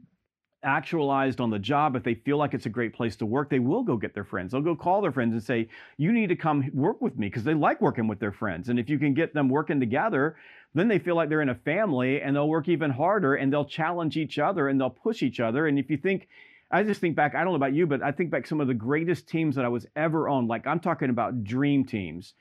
actualized on the job, if they feel like it's a great place to work, they will go get their friends. They'll go call their friends and say, You need to come work with me because they like working with their friends. And if you can get them working together, then they feel like they're in a family and they'll work even harder and they'll challenge each other and they'll push each other. And if you think, I just think back, I don't know about you, but I think back some of the greatest teams that I was ever on. Like I'm talking about dream teams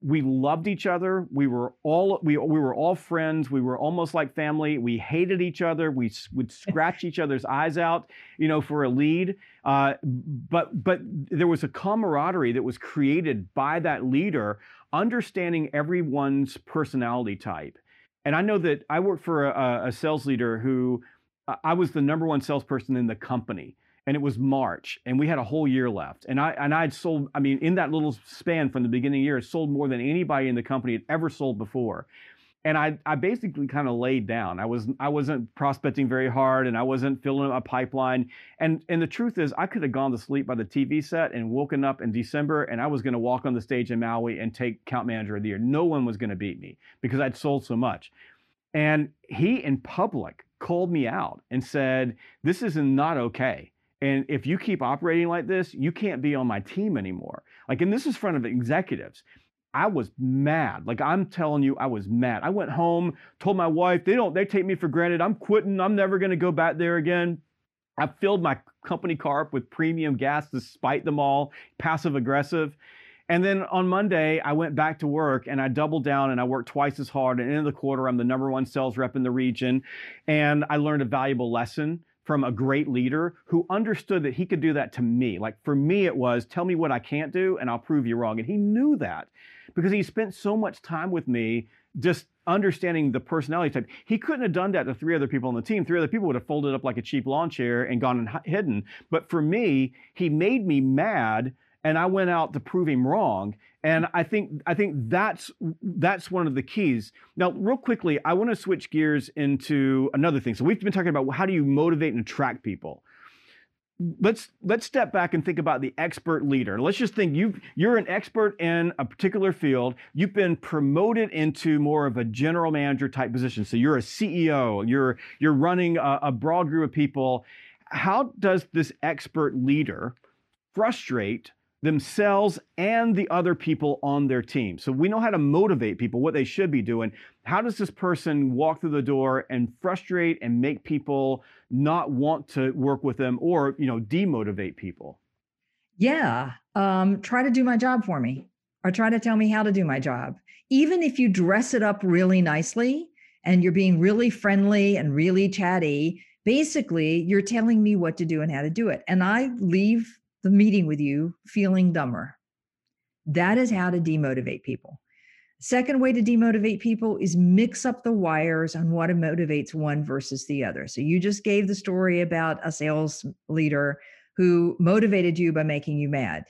we loved each other. We were all we we were all friends. We were almost like family. We hated each other. We would scratch each other's eyes out, you know, for a lead. Uh, but but there was a camaraderie that was created by that leader, understanding everyone's personality type. And I know that I worked for a, a sales leader who I was the number one salesperson in the company and it was March, and we had a whole year left. And I and I'd sold, I mean, in that little span from the beginning of the year, sold more than anybody in the company had ever sold before. And I I basically kind of laid down. I was I wasn't prospecting very hard, and I wasn't filling a pipeline. And and the truth is, I could have gone to sleep by the TV set and woken up in December, and I was going to walk on the stage in Maui and take Count Manager of the Year. No one was going to beat me because I'd sold so much. And he in public called me out and said, "This is not okay." And if you keep operating like this, you can't be on my team anymore. Like, and this is front of executives. I was mad. Like I'm telling you, I was mad. I went home, told my wife, they don't, they take me for granted. I'm quitting. I'm never going to go back there again. I filled my company car up with premium gas despite them all, passive aggressive. And then on Monday, I went back to work and I doubled down and I worked twice as hard. And in the quarter, I'm the number one sales rep in the region. And I learned a valuable lesson from a great leader who understood that he could do that to me. Like for me, it was tell me what I can't do and I'll prove you wrong. And he knew that because he spent so much time with me just understanding the personality type. He couldn't have done that to three other people on the team. Three other people would have folded up like a cheap lawn chair and gone and hidden. But for me, he made me mad and I went out to prove him wrong. And I think I think that's that's one of the keys. Now, real quickly, I want to switch gears into another thing. So we've been talking about how do you motivate and attract people. Let's let's step back and think about the expert leader. Let's just think you you're an expert in a particular field. You've been promoted into more of a general manager type position. So you're a CEO. You're you're running a, a broad group of people. How does this expert leader frustrate themselves and the other people on their team. So we know how to motivate people, what they should be doing. How does this person walk through the door and frustrate and make people not want to work with them or, you know, demotivate people? Yeah, um, try to do my job for me or try to tell me how to do my job. Even if you dress it up really nicely and you're being really friendly and really chatty, basically you're telling me what to do and how to do it. And I leave the meeting with you feeling dumber. That is how to demotivate people. Second way to demotivate people is mix up the wires on what motivates one versus the other. So you just gave the story about a sales leader who motivated you by making you mad.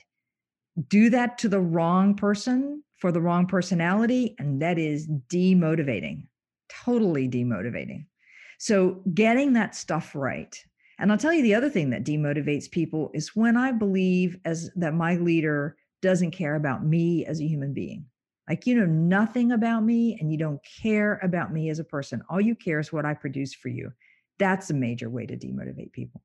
Do that to the wrong person for the wrong personality, and that is demotivating, totally demotivating. So getting that stuff right and I'll tell you the other thing that demotivates people is when I believe as that my leader doesn't care about me as a human being. Like you know nothing about me and you don't care about me as a person. All you care is what I produce for you. That's a major way to demotivate people.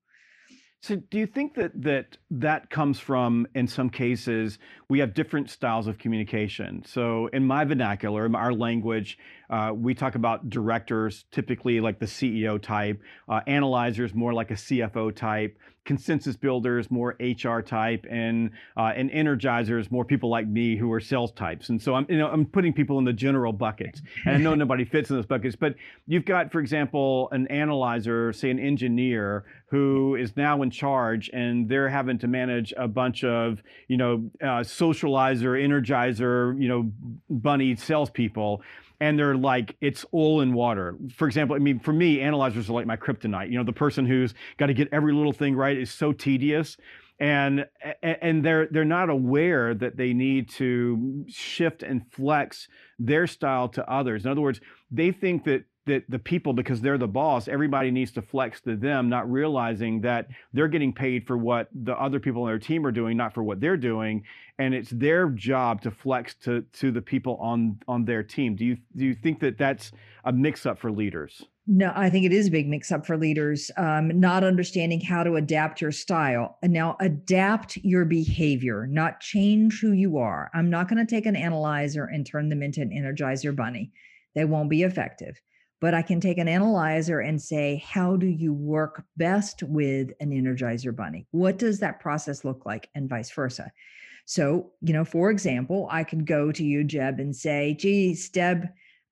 So do you think that that that comes from in some cases we have different styles of communication. So in my vernacular, in our language, uh, we talk about directors, typically like the CEO type, uh, analyzers more like a CFO type, consensus builders more HR type, and uh, and energizers more people like me who are sales types. And so I'm you know I'm putting people in the general buckets, and I know nobody fits in those buckets. But you've got, for example, an analyzer, say an engineer who is now in charge, and they're having to manage a bunch of you know uh, socializer, energizer, you know bunny salespeople and they're like it's oil and water. For example, I mean, for me, analyzers are like my kryptonite. You know, the person who's got to get every little thing right is so tedious. and and they're they're not aware that they need to shift and flex their style to others in other words they think that that the people because they're the boss everybody needs to flex to them not realizing that they're getting paid for what the other people on their team are doing not for what they're doing and it's their job to flex to to the people on on their team do you do you think that that's a mix up for leaders no, I think it is a big mix up for leaders, um, not understanding how to adapt your style. And now adapt your behavior, not change who you are. I'm not going to take an analyzer and turn them into an energizer bunny. They won't be effective. But I can take an analyzer and say, how do you work best with an energizer bunny? What does that process look like? And vice versa. So, you know, for example, I could go to you, Jeb, and say, geez, Deb,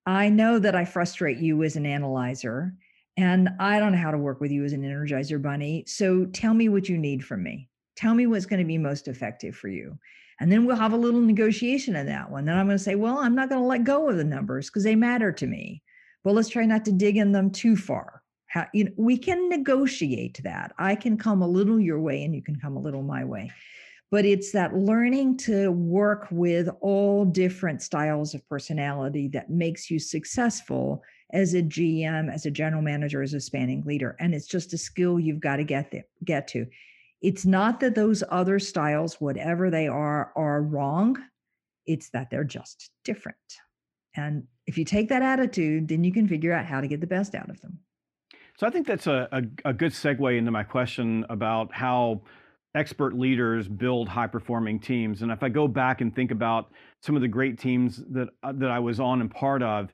I know that I frustrate you as an analyzer, and I don't know how to work with you as an energizer bunny. So tell me what you need from me. Tell me what's going to be most effective for you. And then we'll have a little negotiation in that one. Then I'm going to say, well, I'm not going to let go of the numbers because they matter to me. But let's try not to dig in them too far. How, you know, we can negotiate that. I can come a little your way and you can come a little my way but it's that learning to work with all different styles of personality that makes you successful as a GM, as a general manager, as a spanning leader. And it's just a skill you've got to get there, get to. It's not that those other styles, whatever they are, are wrong. It's that they're just different. And if you take that attitude, then you can figure out how to get the best out of them. So I think that's a, a, a good segue into my question about how expert leaders build high performing teams. And if I go back and think about some of the great teams that uh, that I was on and part of,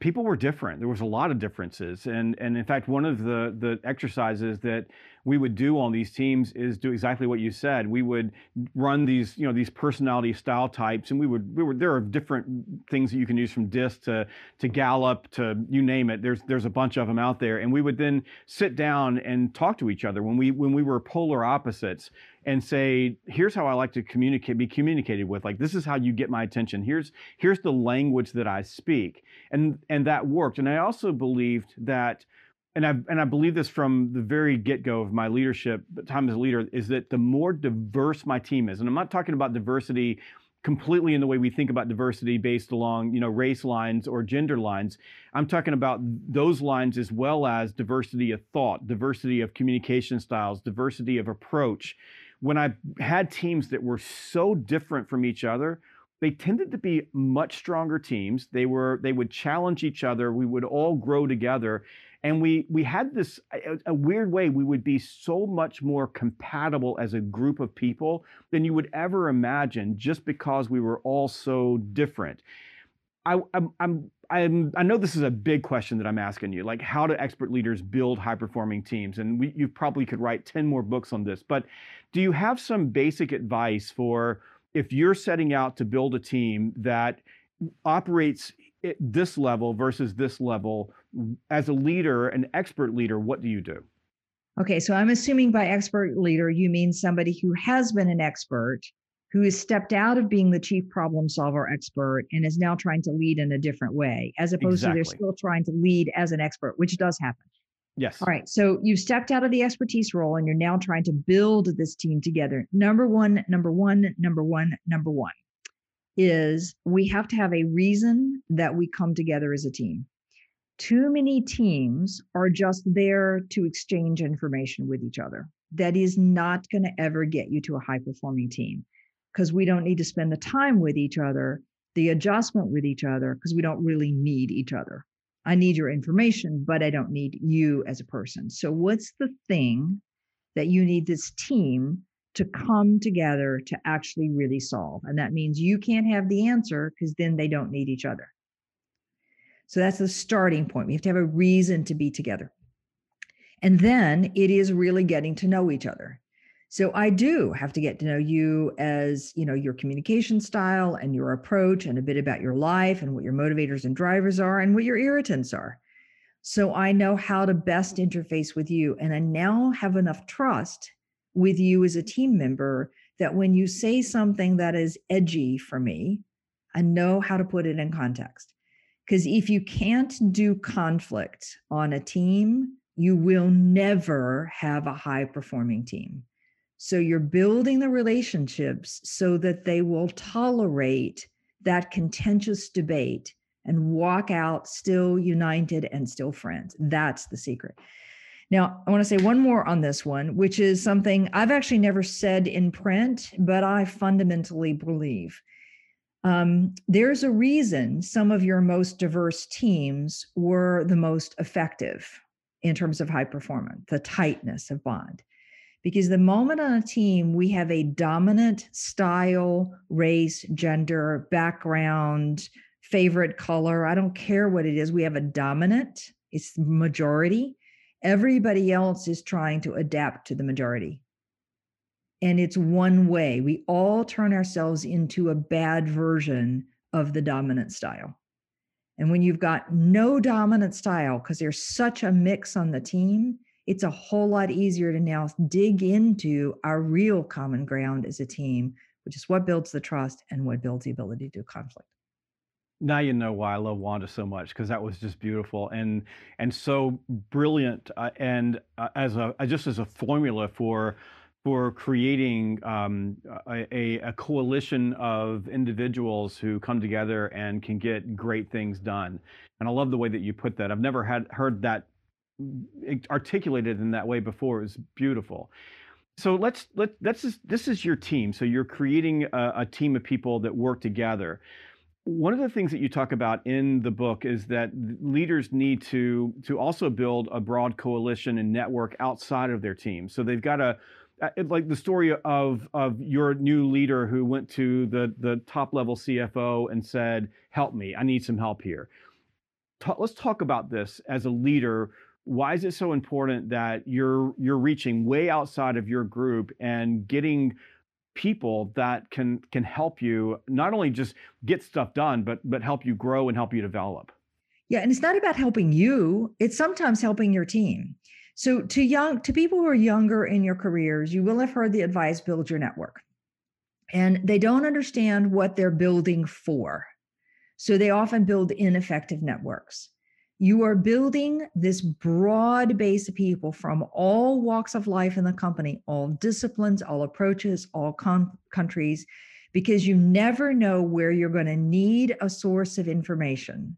people were different. There was a lot of differences, and and in fact, one of the the exercises that we would do on these teams is do exactly what you said. We would run these you know these personality style types, and we would we were there are different things that you can use from DISC to to Gallup to you name it. There's there's a bunch of them out there, and we would then sit down and talk to each other when we when we were polar opposites and say here's how i like to communicate be communicated with. Like this is how you get my attention. Here's here's the language that i speak. And and that worked. And i also believed that and I and I believe this from the very get go of my leadership time as a leader is that the more diverse my team is, and I'm not talking about diversity completely in the way we think about diversity based along you know race lines or gender lines. I'm talking about those lines as well as diversity of thought diversity of communication styles diversity of approach when I had teams that were so different from each other, they tended to be much stronger teams. They were they would challenge each other. We would all grow together, and we we had this a, a, weird way. We would be so much more compatible as a group of people than you would ever imagine, just because we were all so different. I, I'm, I'm I'm, i know this is a big question that I'm asking you, like how do expert leaders build high performing teams? And we, you probably could write 10 more books on this, but do you have some basic advice for if you're setting out to build a team that operates at this level versus this level as a leader, an expert leader, what do you do? Okay, so I'm assuming by expert leader, you mean somebody who has been an expert who has stepped out of being the chief problem solver expert and is now trying to lead in a different way, as opposed exactly. to they're still trying to lead as an expert, which does happen. Yes. All right. So you've stepped out of the expertise role and you're now trying to build this team together. Number one, number one, number one, number one is we have to have a reason that we come together as a team. Too many teams are just there to exchange information with each other. That is not going to ever get you to a high performing team because we don't need to spend the time with each other, the adjustment with each other, because we don't really need each other. I need your information, but I don't need you as a person. So, what's the thing that you need this team to come together to actually really solve? And that means you can't have the answer because then they don't need each other. So, that's the starting point. We have to have a reason to be together. And then it is really getting to know each other. So I do have to get to know you as, you know, your communication style and your approach and a bit about your life and what your motivators and drivers are and what your irritants are. So I know how to best interface with you and I now have enough trust with you as a team member that when you say something that is edgy for me, I know how to put it in context. Because if you can't do conflict on a team, you will never have a high performing team. So you're building the relationships so that they will tolerate that contentious debate and walk out still united and still friends. That's the secret. Now, I want to say one more on this one, which is something I've actually never said in print, but I fundamentally believe. Um, there's a reason some of your most diverse teams were the most effective in terms of high performance, the tightness of bond. Because the moment on a team we have a dominant style, race, gender, background, favorite color, I don't care what it is, we have a dominant, it's majority. Everybody else is trying to adapt to the majority. And it's one way. We all turn ourselves into a bad version of the dominant style. And when you've got no dominant style, because there's such a mix on the team, it's a whole lot easier to now dig into our real common ground as a team, which is what builds the trust and what builds the ability to do conflict. Now you know why I love Wanda so much because that was just beautiful and and so brilliant uh, and uh, as a just as a formula for for creating um, a, a, coalition of individuals who come together and can get great things done. And I love the way that you put that. I've never had heard that articulated in that way before. It's beautiful. So let's let that's this is your team. So you're creating a, a team of people that work together. One of the things that you talk about in the book is that leaders need to to also build a broad coalition and network outside of their team. So they've got to like the story of of your new leader who went to the the top level CFO and said, "Help me, I need some help here." Ta- let's talk about this as a leader. Why is it so important that you're you're reaching way outside of your group and getting people that can can help you not only just get stuff done, but but help you grow and help you develop? Yeah, and it's not about helping you; it's sometimes helping your team. So to young to people who are younger in your careers, you will have heard the advice build your network. And they don't understand what they're building for. So they often build ineffective networks. You are building this broad base of people from all walks of life in the company, all disciplines, all approaches, all countries, because you never know where you're going to need a source of information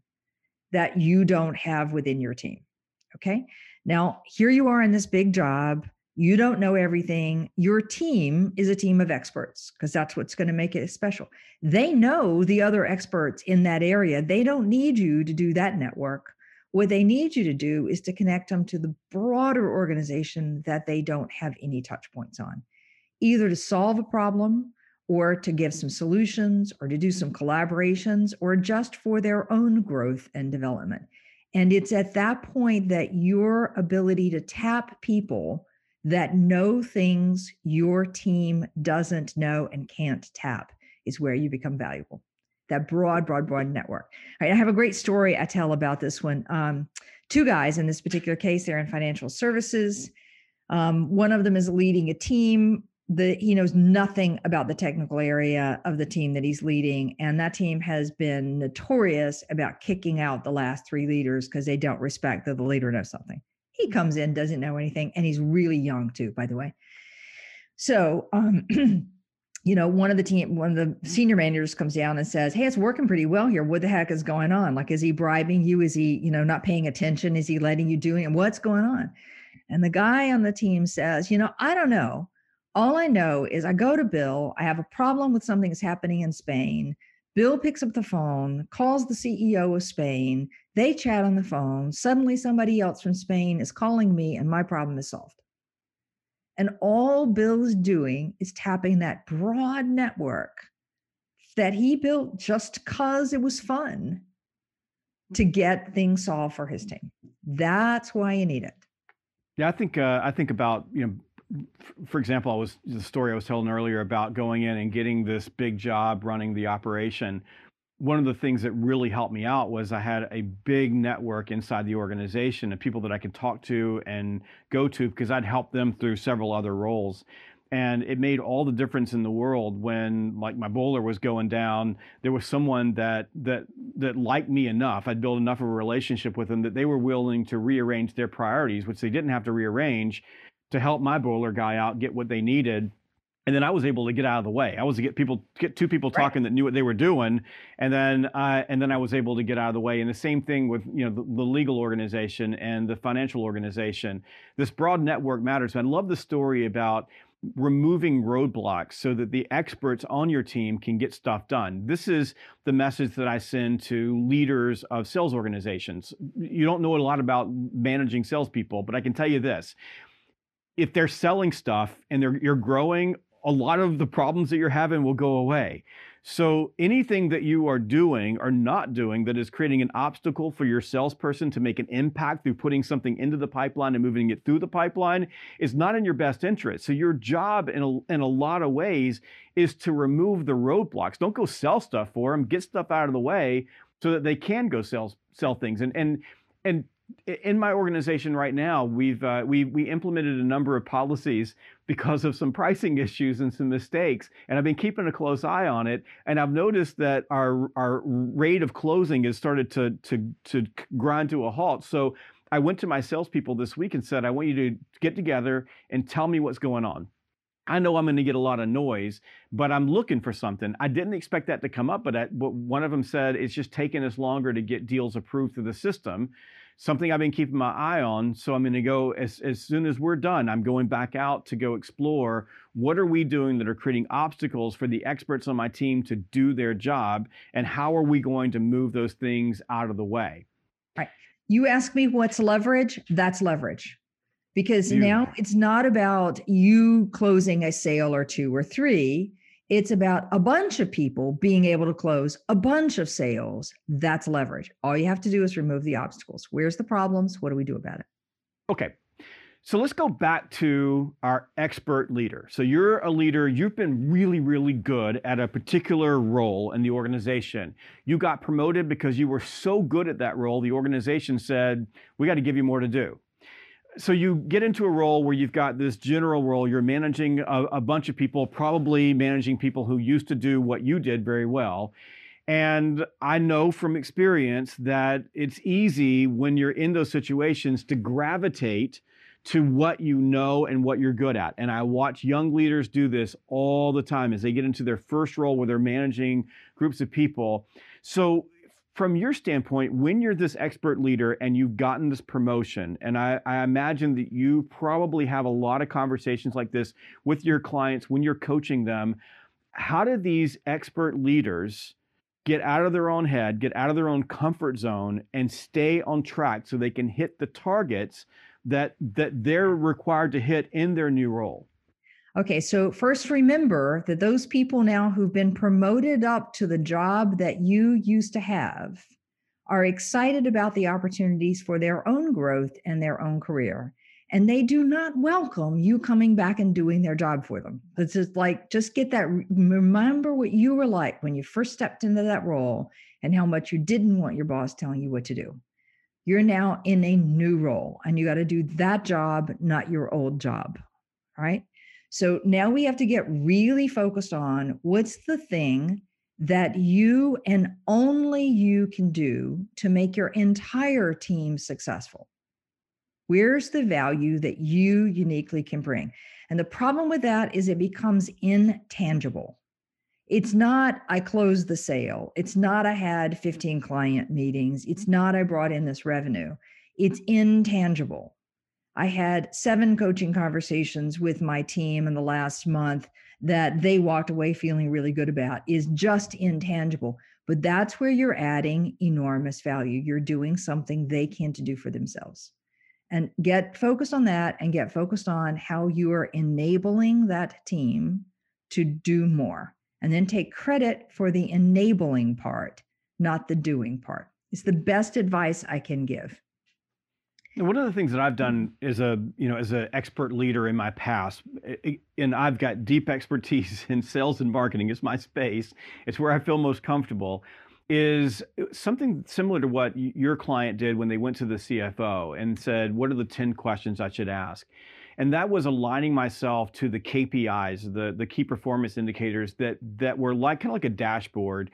that you don't have within your team. Okay. Now, here you are in this big job. You don't know everything. Your team is a team of experts because that's what's going to make it special. They know the other experts in that area. They don't need you to do that network. What they need you to do is to connect them to the broader organization that they don't have any touch points on, either to solve a problem or to give some solutions or to do some collaborations or just for their own growth and development. And it's at that point that your ability to tap people that know things your team doesn't know and can't tap is where you become valuable. That broad, broad, broad network. All right, I have a great story I tell about this one. Um, two guys in this particular case, they're in financial services. Um, one of them is leading a team the he knows nothing about the technical area of the team that he's leading and that team has been notorious about kicking out the last three leaders because they don't respect that the leader knows something he comes in doesn't know anything and he's really young too by the way so um you know one of the team one of the senior managers comes down and says hey it's working pretty well here what the heck is going on like is he bribing you is he you know not paying attention is he letting you do it what's going on and the guy on the team says you know i don't know all I know is I go to Bill, I have a problem with something that's happening in Spain. Bill picks up the phone, calls the CEO of Spain. They chat on the phone. Suddenly, somebody else from Spain is calling me, and my problem is solved. And all Bill is doing is tapping that broad network that he built just because it was fun to get things solved for his team. That's why you need it. Yeah, I think uh, I think about you know for example, I was the story I was telling earlier about going in and getting this big job running the operation. One of the things that really helped me out was I had a big network inside the organization of people that I could talk to and go to because I'd helped them through several other roles. And it made all the difference in the world when like my bowler was going down, there was someone that that that liked me enough. I'd built enough of a relationship with them that they were willing to rearrange their priorities, which they didn't have to rearrange to help my bowler guy out get what they needed and then I was able to get out of the way. I was to get people get two people talking right. that knew what they were doing, and then uh, and then I was able to get out of the way. And the same thing with you know the, the, legal organization and the financial organization. This broad network matters. I love the story about removing roadblocks so that the experts on your team can get stuff done. This is the message that I send to leaders of sales organizations. You don't know a lot about managing salespeople, but I can tell you this if they're selling stuff and they're you're growing a lot of the problems that you're having will go away. So anything that you are doing or not doing that is creating an obstacle for your salesperson to make an impact through putting something into the pipeline and moving it through the pipeline is not in your best interest. So your job in a, in a lot of ways is to remove the roadblocks. Don't go sell stuff for them. Get stuff out of the way so that they can go sell sell things. And and and in my organization right now, we've uh, we we implemented a number of policies because of some pricing issues and some mistakes, and I've been keeping a close eye on it. And I've noticed that our our rate of closing has started to to to grind to a halt. So I went to my salespeople this week and said, I want you to get together and tell me what's going on. I know I'm going to get a lot of noise, but I'm looking for something. I didn't expect that to come up, but, I, but one of them said it's just taking us longer to get deals approved through the system something I've been keeping my eye on. So I'm going to go as, as soon as we're done, I'm going back out to go explore what are we doing that are creating obstacles for the experts on my team to do their job and how are we going to move those things out of the way. Right. You ask me what's leverage? That's leverage. Because you. now it's not about you closing a sale or two or three it's about a bunch of people being able to close a bunch of sales. That's leverage. All you have to do is remove the obstacles. Where's the problems? What do we do about it? Okay. So let's go back to our expert leader. So you're a leader, you've been really, really good at a particular role in the organization. You got promoted because you were so good at that role, the organization said, We got to give you more to do so you get into a role where you've got this general role. You're managing a, a, bunch of people probably managing people who used to do what you did very well. And i know from experience that it's easy when you're in those situations to gravitate to what you know and what you're good at. And i watch young leaders do this all the time as they get into their first role where they're managing groups of people. So from your standpoint, when you're this expert leader and you've gotten this promotion, and I, I, imagine that you probably have a lot of conversations like this with your clients when you're coaching them, how do these expert leaders get out of their own head, get out of their own comfort zone, and stay on track so they can hit the targets that that they're required to hit in their new role? Okay, so first remember that those people now who've been promoted up to the job that you used to have are excited about the opportunities for their own growth and their own career. And they do not welcome you coming back and doing their job for them. It's just like, just get that. Remember what you were like when you first stepped into that role and how much you didn't want your boss telling you what to do. You're now in a new role and you got to do that job, not your old job. All right. So now we have to get really focused on what's the thing that you and only you can do to make your entire team successful. Where's the value that you uniquely can bring? And the problem with that is it becomes intangible. It's not, I closed the sale. It's not, I had 15 client meetings. It's not, I brought in this revenue. It's intangible. I had seven coaching conversations with my team in the last month that they walked away feeling really good about is just intangible. But that's where you're adding enormous value. You're doing something they can't do for themselves. And get focused on that and get focused on how you are enabling that team to do more. And then take credit for the enabling part, not the doing part. It's the best advice I can give. One of the things that I've done mm-hmm. as a you know as an expert leader in my past, and I've got deep expertise in sales and marketing. It's my space. It's where I feel most comfortable. Is something similar to what your client did when they went to the CFO and said, "What are the ten questions I should ask?" and that was aligning myself to the KPIs, the the key performance indicators that that were like kind of like a dashboard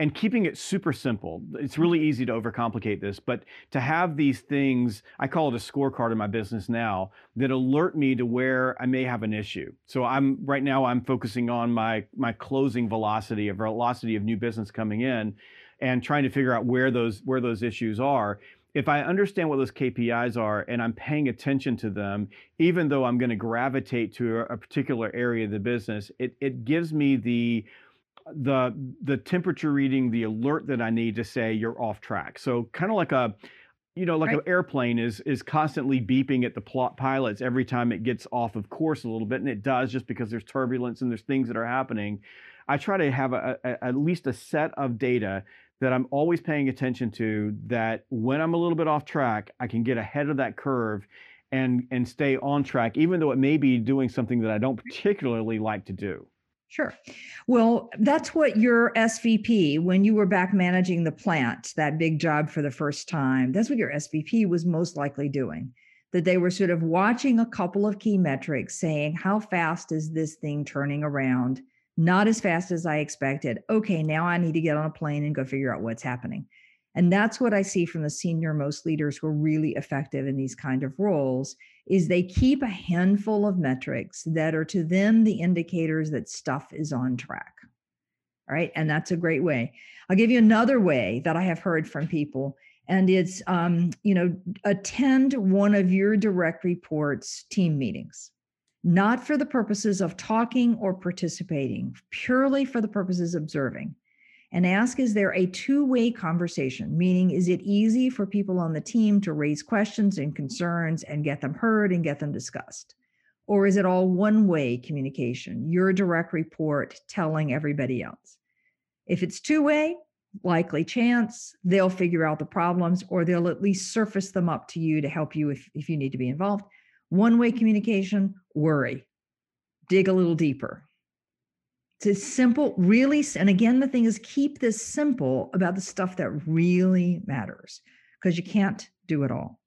and keeping it super simple. It's really easy to overcomplicate this, but to have these things, I call it a scorecard in my business now that alert me to where I may have an issue. So I'm right now I'm focusing on my my closing velocity, a velocity of new business coming in and trying to figure out where those where those issues are if I understand what those KPIs are and I'm paying attention to them, even though I'm going to gravitate to a, particular area of the business, it, it gives me the the the temperature reading, the alert that I need to say you're off track. So kind of like a you know, like right. an airplane is is constantly beeping at the plot pilots every time it gets off of course a little bit, and it does just because there's turbulence and there's things that are happening. I try to have a, a, at least a set of data that I'm always paying attention to that when I'm a little bit off track, I can get ahead of that curve and and stay on track, even though it may be doing something that I don't particularly like to do. Sure. Well, that's what your SVP, when you were back managing the plant, that big job for the first time, that's what your SVP was most likely doing. That they were sort of watching a couple of key metrics, saying, how fast is this thing turning around? not as fast as I expected. Okay, now I need to get on a plane and go figure out what's happening. And that's what I see from the senior most leaders who are really effective in these kind of roles is they keep a handful of metrics that are to them the indicators that stuff is on track. Right, and that's a great way. I'll give you another way that I have heard from people and it's um, you know attend one of your direct reports team meetings not for the purposes of talking or participating, purely for the purposes of observing. And ask is there a two way conversation? Meaning, is it easy for people on the team to raise questions and concerns and get them heard and get them discussed? Or is it all one way communication, your direct report telling everybody else? If it's two way, likely chance they'll figure out the problems or they'll at least surface them up to you to help you if, if you need to be involved. One way communication, worry. Dig a little deeper. It's simple, really. And again, the thing is, keep this simple about the stuff that really matters because you can't do it all.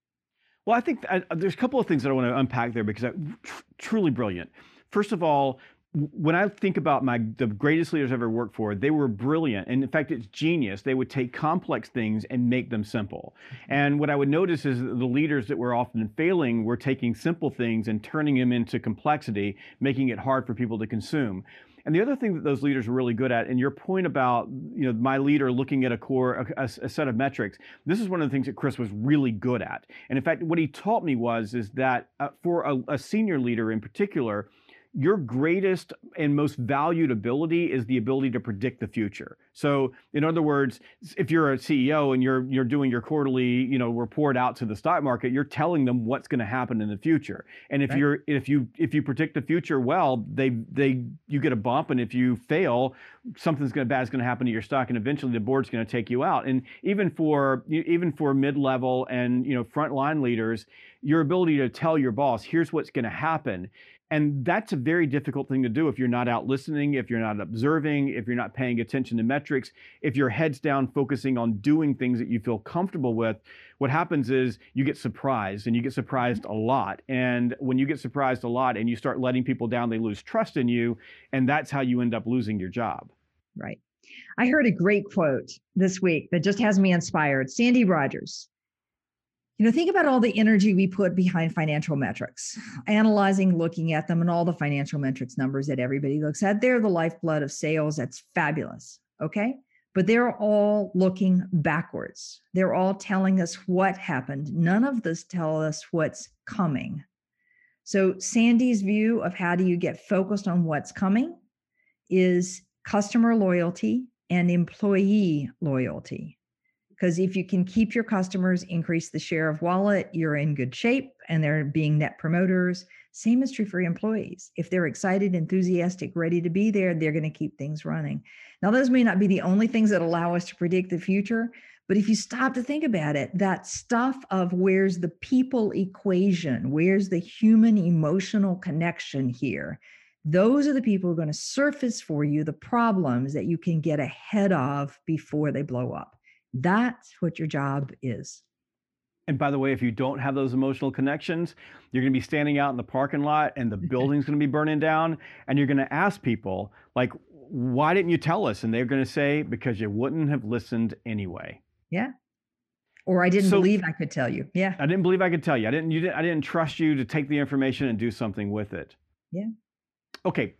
Well, I think I, there's a couple of things that I want to unpack there because I, tr- truly brilliant. First of all, when I think about my the greatest leaders I've ever worked for, they were brilliant, and in fact, it's genius. They would take complex things and make them simple. Mm-hmm. And what I would notice is the leaders that were often failing were taking simple things and turning them into complexity, making it hard for people to consume. And the other thing that those leaders are really good at, and your point about you know my leader looking at a core a, a, set of metrics, this is one of the things that Chris was really good at. And in fact, what he taught me was is that uh, for a, a senior leader in particular your greatest and most valued ability is the ability to predict the future. So, in other words, if you're a CEO and you're you're doing your quarterly, you know, report out to the stock market, you're telling them what's going to happen in the future. And if right. you're if you if you predict the future well, they they you get a bump, and if you fail, something's going to bad is going to happen to your stock, and eventually the board's going to take you out. And even for even for mid level and you know frontline leaders, your ability to tell your boss, here's what's going to happen and that's a very difficult thing to do if you're not out listening, if you're not observing, if you're not paying attention to metrics, if your head's down focusing on doing things that you feel comfortable with. What happens is you get surprised and you get surprised a lot. And when you get surprised a lot and you start letting people down, they lose trust in you. And that's how you end up losing your job. Right. I heard a great quote this week that just has me inspired. Sandy Rogers, you know, think about all the energy we put behind financial metrics, analyzing, looking at them, and all the financial metrics numbers that everybody looks at. They're the lifeblood of sales. That's fabulous. Okay. But they're all looking backwards. They're all telling us what happened. None of this tell us what's coming. So Sandy's view of how do you get focused on what's coming is customer loyalty and employee loyalty. Because if you can keep your customers, increase the share of wallet, you're in good shape and they're being net promoters. Same is true for employees. If they're excited, enthusiastic, ready to be there, they're going to keep things running. Now, those may not be the only things that allow us to predict the future, but if you stop to think about it, that stuff of where's the people equation, where's the human emotional connection here, those are the people who are going to surface for you the problems that you can get ahead of before they blow up. That's what your job is. And by the way, if you don't have those emotional connections, you're going to be standing out in the parking lot and the building's going to be burning down. And you're going to ask people, like, why didn't you tell us? And they're going to say, because you wouldn't have listened anyway. Yeah. Or I didn't so, believe I could tell you. Yeah. I didn't believe I could tell you. I didn't, you didn't, I didn't trust you to take the information and do something with it. Yeah. Okay.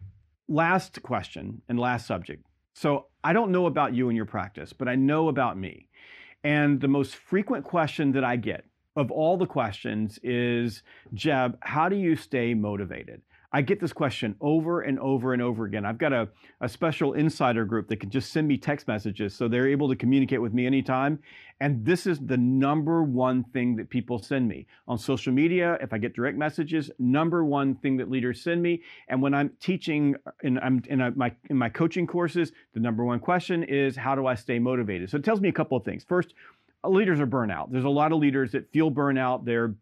Last question and last subject. So I don't know about you and your practice, but I know about me. And the most frequent question that I get of all the questions is Jeb, how do you stay motivated? I get this question over and over and over again. I've got a, a special insider group that can just send me text messages so they're able to communicate with me anytime. And this is the number one thing that people send me on social media. If I get direct messages, number one thing that leaders send me. And when I'm teaching uh, and I'm in a, my in my coaching courses, the number one question is how do I stay motivated? So it tells me a couple of things. First, uh, leaders are burnout. There's a lot of leaders that feel burnout. They're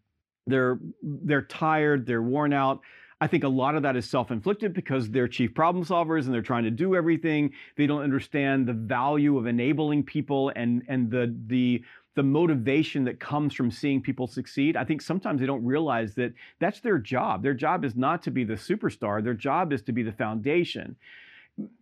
they're they're tired. They're worn out. I think a lot of that is self inflicted because they're chief problem solvers and they're trying to do everything. They don't understand the value of enabling people and, and the, the, the motivation that comes from seeing people succeed. I think sometimes they don't realize that that's their job. Their job is not to be the superstar, their job is to be the foundation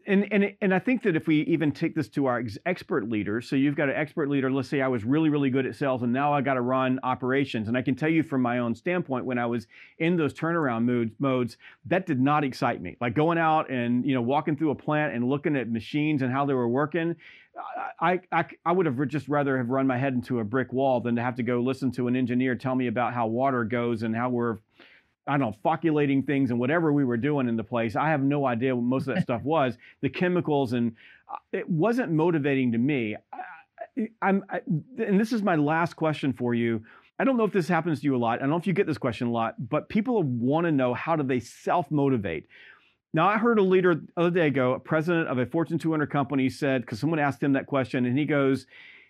and and and I think that if we even take this to our ex- expert leaders, so you've got an expert leader. Let's say I was really really good at sales, and now I got to run operations. And I can tell you from my own standpoint, when I was in those turnaround modes, modes, that did not excite me. Like going out and you know walking through a plant and looking at machines and how they were working. I, I, I would have just rather have run my head into a brick wall than to have to go listen to an engineer tell me about how water goes and how we're I don't know, focculating things and whatever we were doing in the place. I have no idea what most of that stuff was. The chemicals and uh, it wasn't motivating to me. I, I, and this is my last question for you. I don't know if this happens to you a lot. I don't know if you get this question a lot, but people want to know how do they self motivate. Now, I heard a leader the other day ago, a president of a Fortune 200 company said, because someone asked him that question, and he goes,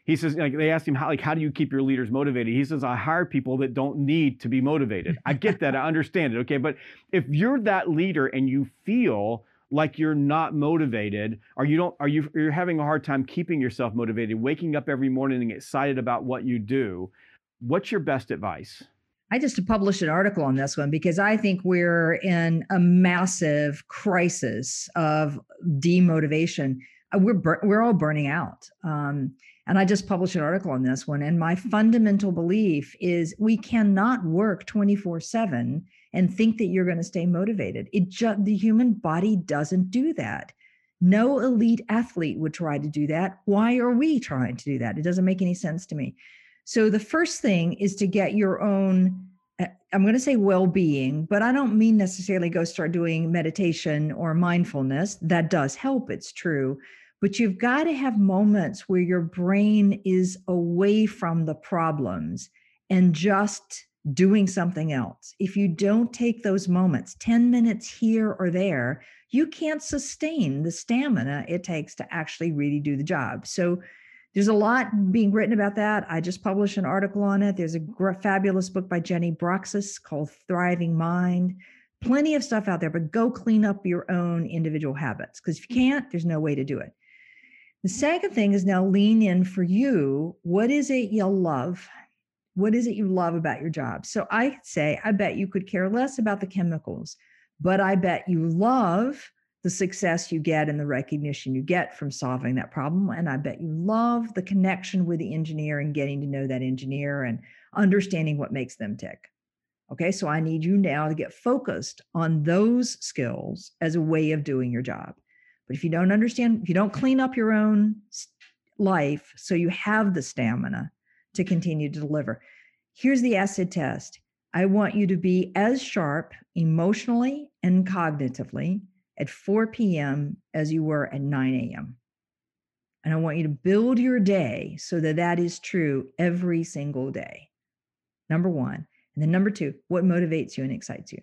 he says like they asked him how like how do you keep your leaders motivated? He says i hire people that don't need to be motivated. I get that. I understand it. Okay but if you're that leader and you feel like you're not motivated or you don't are you you're having a hard time keeping yourself motivated waking up every morning and excited about what you do what's your best advice? I just published an article on this one because I think we're in a massive crisis of demotivation. Uh, we're we're all burning out. Um, and I just published an article on this one. And my fundamental belief is we cannot work 24 7 and think that you're going to stay motivated. It just, the human body doesn't do that. No elite athlete would try to do that. Why are we trying to do that? It doesn't make any sense to me. So the first thing is to get your own eh, I'm going to say well being, but I don't mean necessarily go start doing meditation or mindfulness. That does help, it's true but you've got to have moments where your brain is away from the problems and just doing something else. If you don't take those moments, 10 minutes here or there, you can't sustain the stamina it takes to actually really do the job. So there's a lot being written about that. I just published an article on it. There's a fabulous book by Jenny Brockis called Thriving Mind. Plenty of stuff out there, but go clean up your own individual habits because if you can't, there's no way to do it. The second thing is now lean in for you. What is it you love? What is it you love about your job? So I could say, I bet you could care less about the chemicals, but I bet you love the success you get and the recognition you get from solving that problem. And I bet you love the connection with the engineer and getting to know that engineer and understanding what makes them tick. Okay, so I need you now to get focused on those skills as a way of doing your job. But if you don't understand, if you don't clean up your own life so you have the stamina to continue to deliver, here's the acid test. I want you to be as sharp emotionally and cognitively at 4 p.m. as you were at 9 a.m. And I want you to build your day so that that is true every single day. Number one. And then number two, what motivates you and excites you?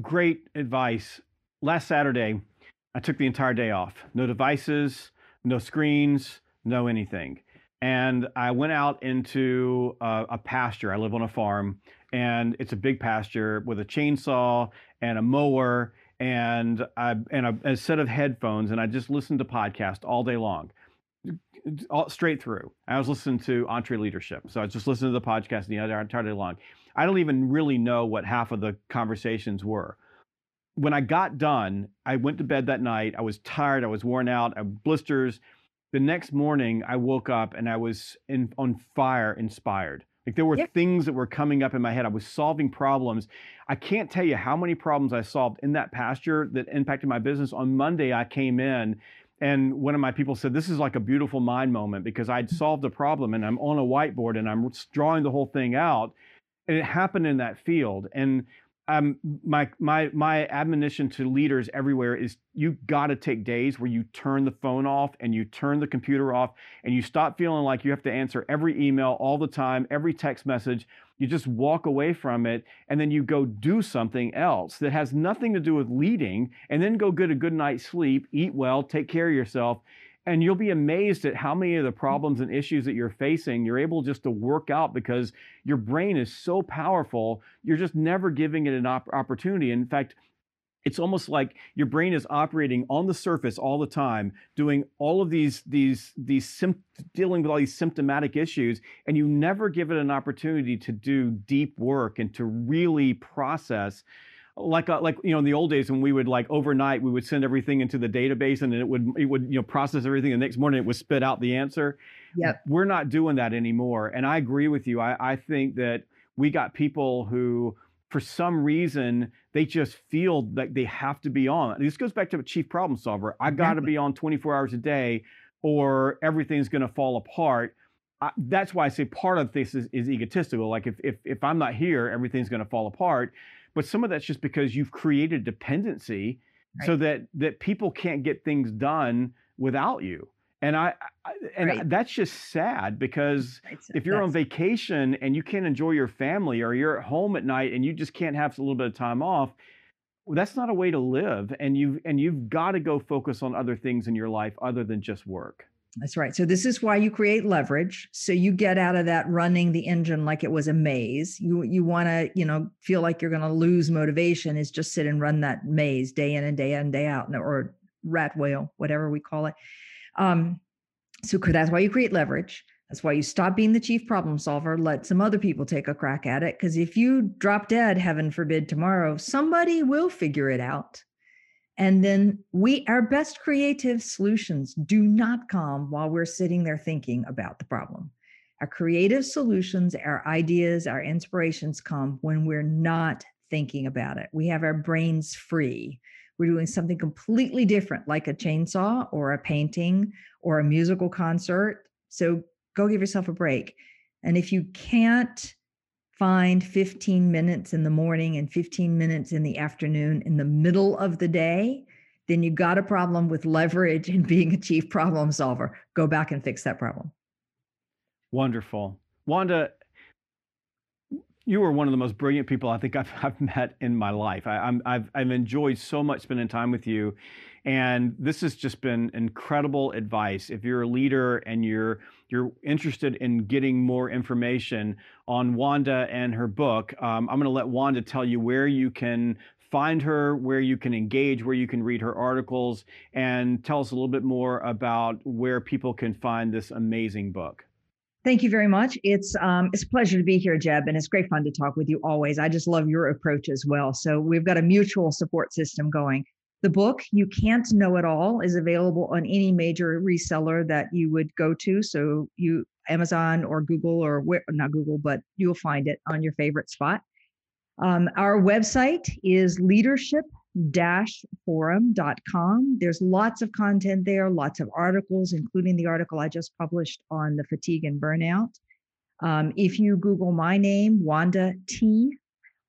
Great advice. Last Saturday, I took the entire day off. No devices, no screens, no anything. And I went out into a, a, pasture. I live on a farm, and it's a big pasture with a chainsaw and a mower and I, and a, a set of headphones. And I just listened to podcasts all day long, all, straight through. I was listening to EntreLeadership, so I just listened to the podcast the entire day long. I don't even really know what half of the conversations were when I got done, I went to bed that night. I was tired. I was worn out. I had blisters. The next morning, I woke up and I was in, on fire, inspired. Like there were yeah. things that were coming up in my head. I was solving problems. I can't tell you how many problems I solved in that pasture that impacted my business. On Monday, I came in and one of my people said, This is like a beautiful mind moment because I'd solved a problem and I'm on a whiteboard and I'm drawing the whole thing out. And it happened in that field. And um, my my my admonition to leaders everywhere is you got to take days where you turn the phone off and you turn the computer off and you stop feeling like you have to answer every email all the time, every text message. You just walk away from it and then you go do something else that has nothing to do with leading and then go get a good night's sleep, eat well, take care of yourself and you'll be amazed at how many of the mm-hmm. problems and issues that you're facing you're able just to work out because your brain is so powerful you're just never giving it an op- opportunity. In fact it's almost like your brain is operating on the surface all the time doing all of these these these dealing with all these symptomatic issues and you never give it an opportunity to do deep work and to really process like a, uh, like you know in the old days when we would like overnight we would send everything into the database and it would it would you know process everything. The next morning it would spit out the answer. Yeah we're not doing that anymore and i agree with you. I i think that we got people who for some reason they just feel like they have to be on. This goes back to a chief problem solver. I got to be on 24 hours a day or everything's going to fall apart. I, that's why i say part of this is, is egotistical. Like if, if if i'm not here everything's going to fall apart but some of that's just because you've created dependency right. so that that people can't get things done without you and i, I and right. that's just sad because if you're on vacation and you can't enjoy your family or you're at home at night and you just can't have a little bit of time off well, that's not a way to live and you've and you've got to go focus on other things in your life other than just work that's right. So this is why you create leverage. So you get out of that running the engine like it was a maze. You you want to, you know, feel like you're going to lose motivation is just sit and run that maze day in and day in and day out or rat wheel, whatever we call it. Um so that's why you create leverage. That's why you stop being the chief problem solver, let some other people take a crack at it because if you drop dead heaven forbid tomorrow, somebody will figure it out and then we, our best creative solutions do not come while we're sitting there thinking about the problem. Our creative solutions, our ideas, our inspirations come when we're not thinking about it. We have our brains free. We're doing something completely different, like a chainsaw or a painting or a musical concert. So go give yourself a break. And if you can't find 15 minutes in the morning and 15 minutes in the afternoon in the middle of the day, then you got a problem with leverage and being a chief problem solver. Go back and fix that problem. Wonderful. Wanda, you are one of the most brilliant people I think I've, I've met in my life. I, am I've, I've enjoyed so much spending time with you. And this has just been incredible advice. If you're a leader and you're you're interested in getting more information on Wanda and her book, um, I'm going to let Wanda tell you where you can find her, where you can engage, where you can read her articles, and tell us a little bit more about where people can find this amazing book. Thank you very much. It's um, it's a pleasure to be here, Jeb, and it's great fun to talk with you always. I just love your approach as well. So we've got a mutual support system going. The book, You Can't Know It All, is available on any major reseller that you would go to. So you Amazon or Google or where not Google, but you'll find it on your favorite spot. Um, our website is leadership forum.com. There's lots of content there, lots of articles, including the article I just published on the fatigue and burnout. Um, if you Google my name, Wanda T.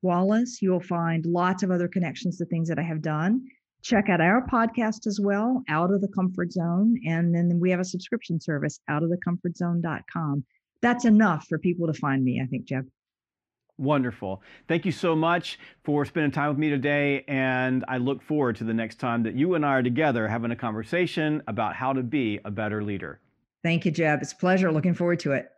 Wallace, you'll find lots of other connections to things that I have done check out our podcast as well, Out of the Comfort Zone. And then we have a subscription service, outofthecomfortzone.com. That's enough for people to find me, I think, Jeb. Wonderful. Thank you so much for spending time with me today. And I look forward to the next time that you and I are together having a conversation about how to be a better leader. Thank you, Jeb. It's a pleasure. Looking forward to it.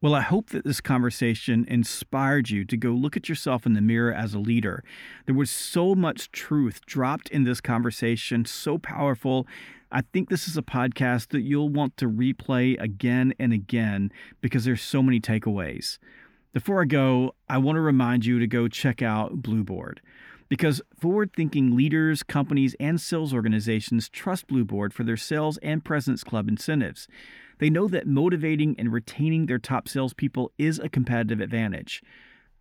Well, I hope that this conversation inspired you to go look at yourself in the mirror as a leader. There was so much truth dropped in this conversation, so powerful. I think this is a podcast that you'll want to replay again and again because there's so many takeaways. Before I go, I want to remind you to go check out Blueboard. Because forward thinking leaders, companies, and sales organizations trust Blueboard for their sales and President's Club incentives. They know that motivating and retaining their top salespeople is a competitive advantage.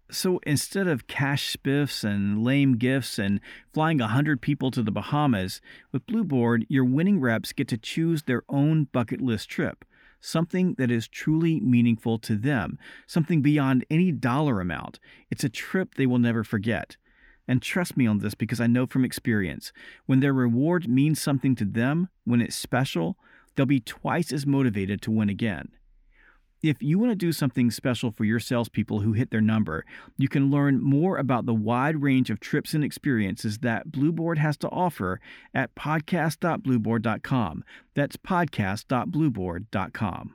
So instead of cash spiffs and lame gifts and flying 100 people to the Bahamas, with Blueboard, your winning reps get to choose their own bucket list trip, something that is truly meaningful to them, something beyond any dollar amount. It's a trip they will never forget. And trust me on this because I know from experience, when their reward means something to them, when it's special, they'll be twice as motivated to win again. If you want to do something special for your salespeople who hit their number, you can learn more about the wide range of trips and experiences that Blueboard has to offer at podcast.blueboard.com. That's podcast.blueboard.com.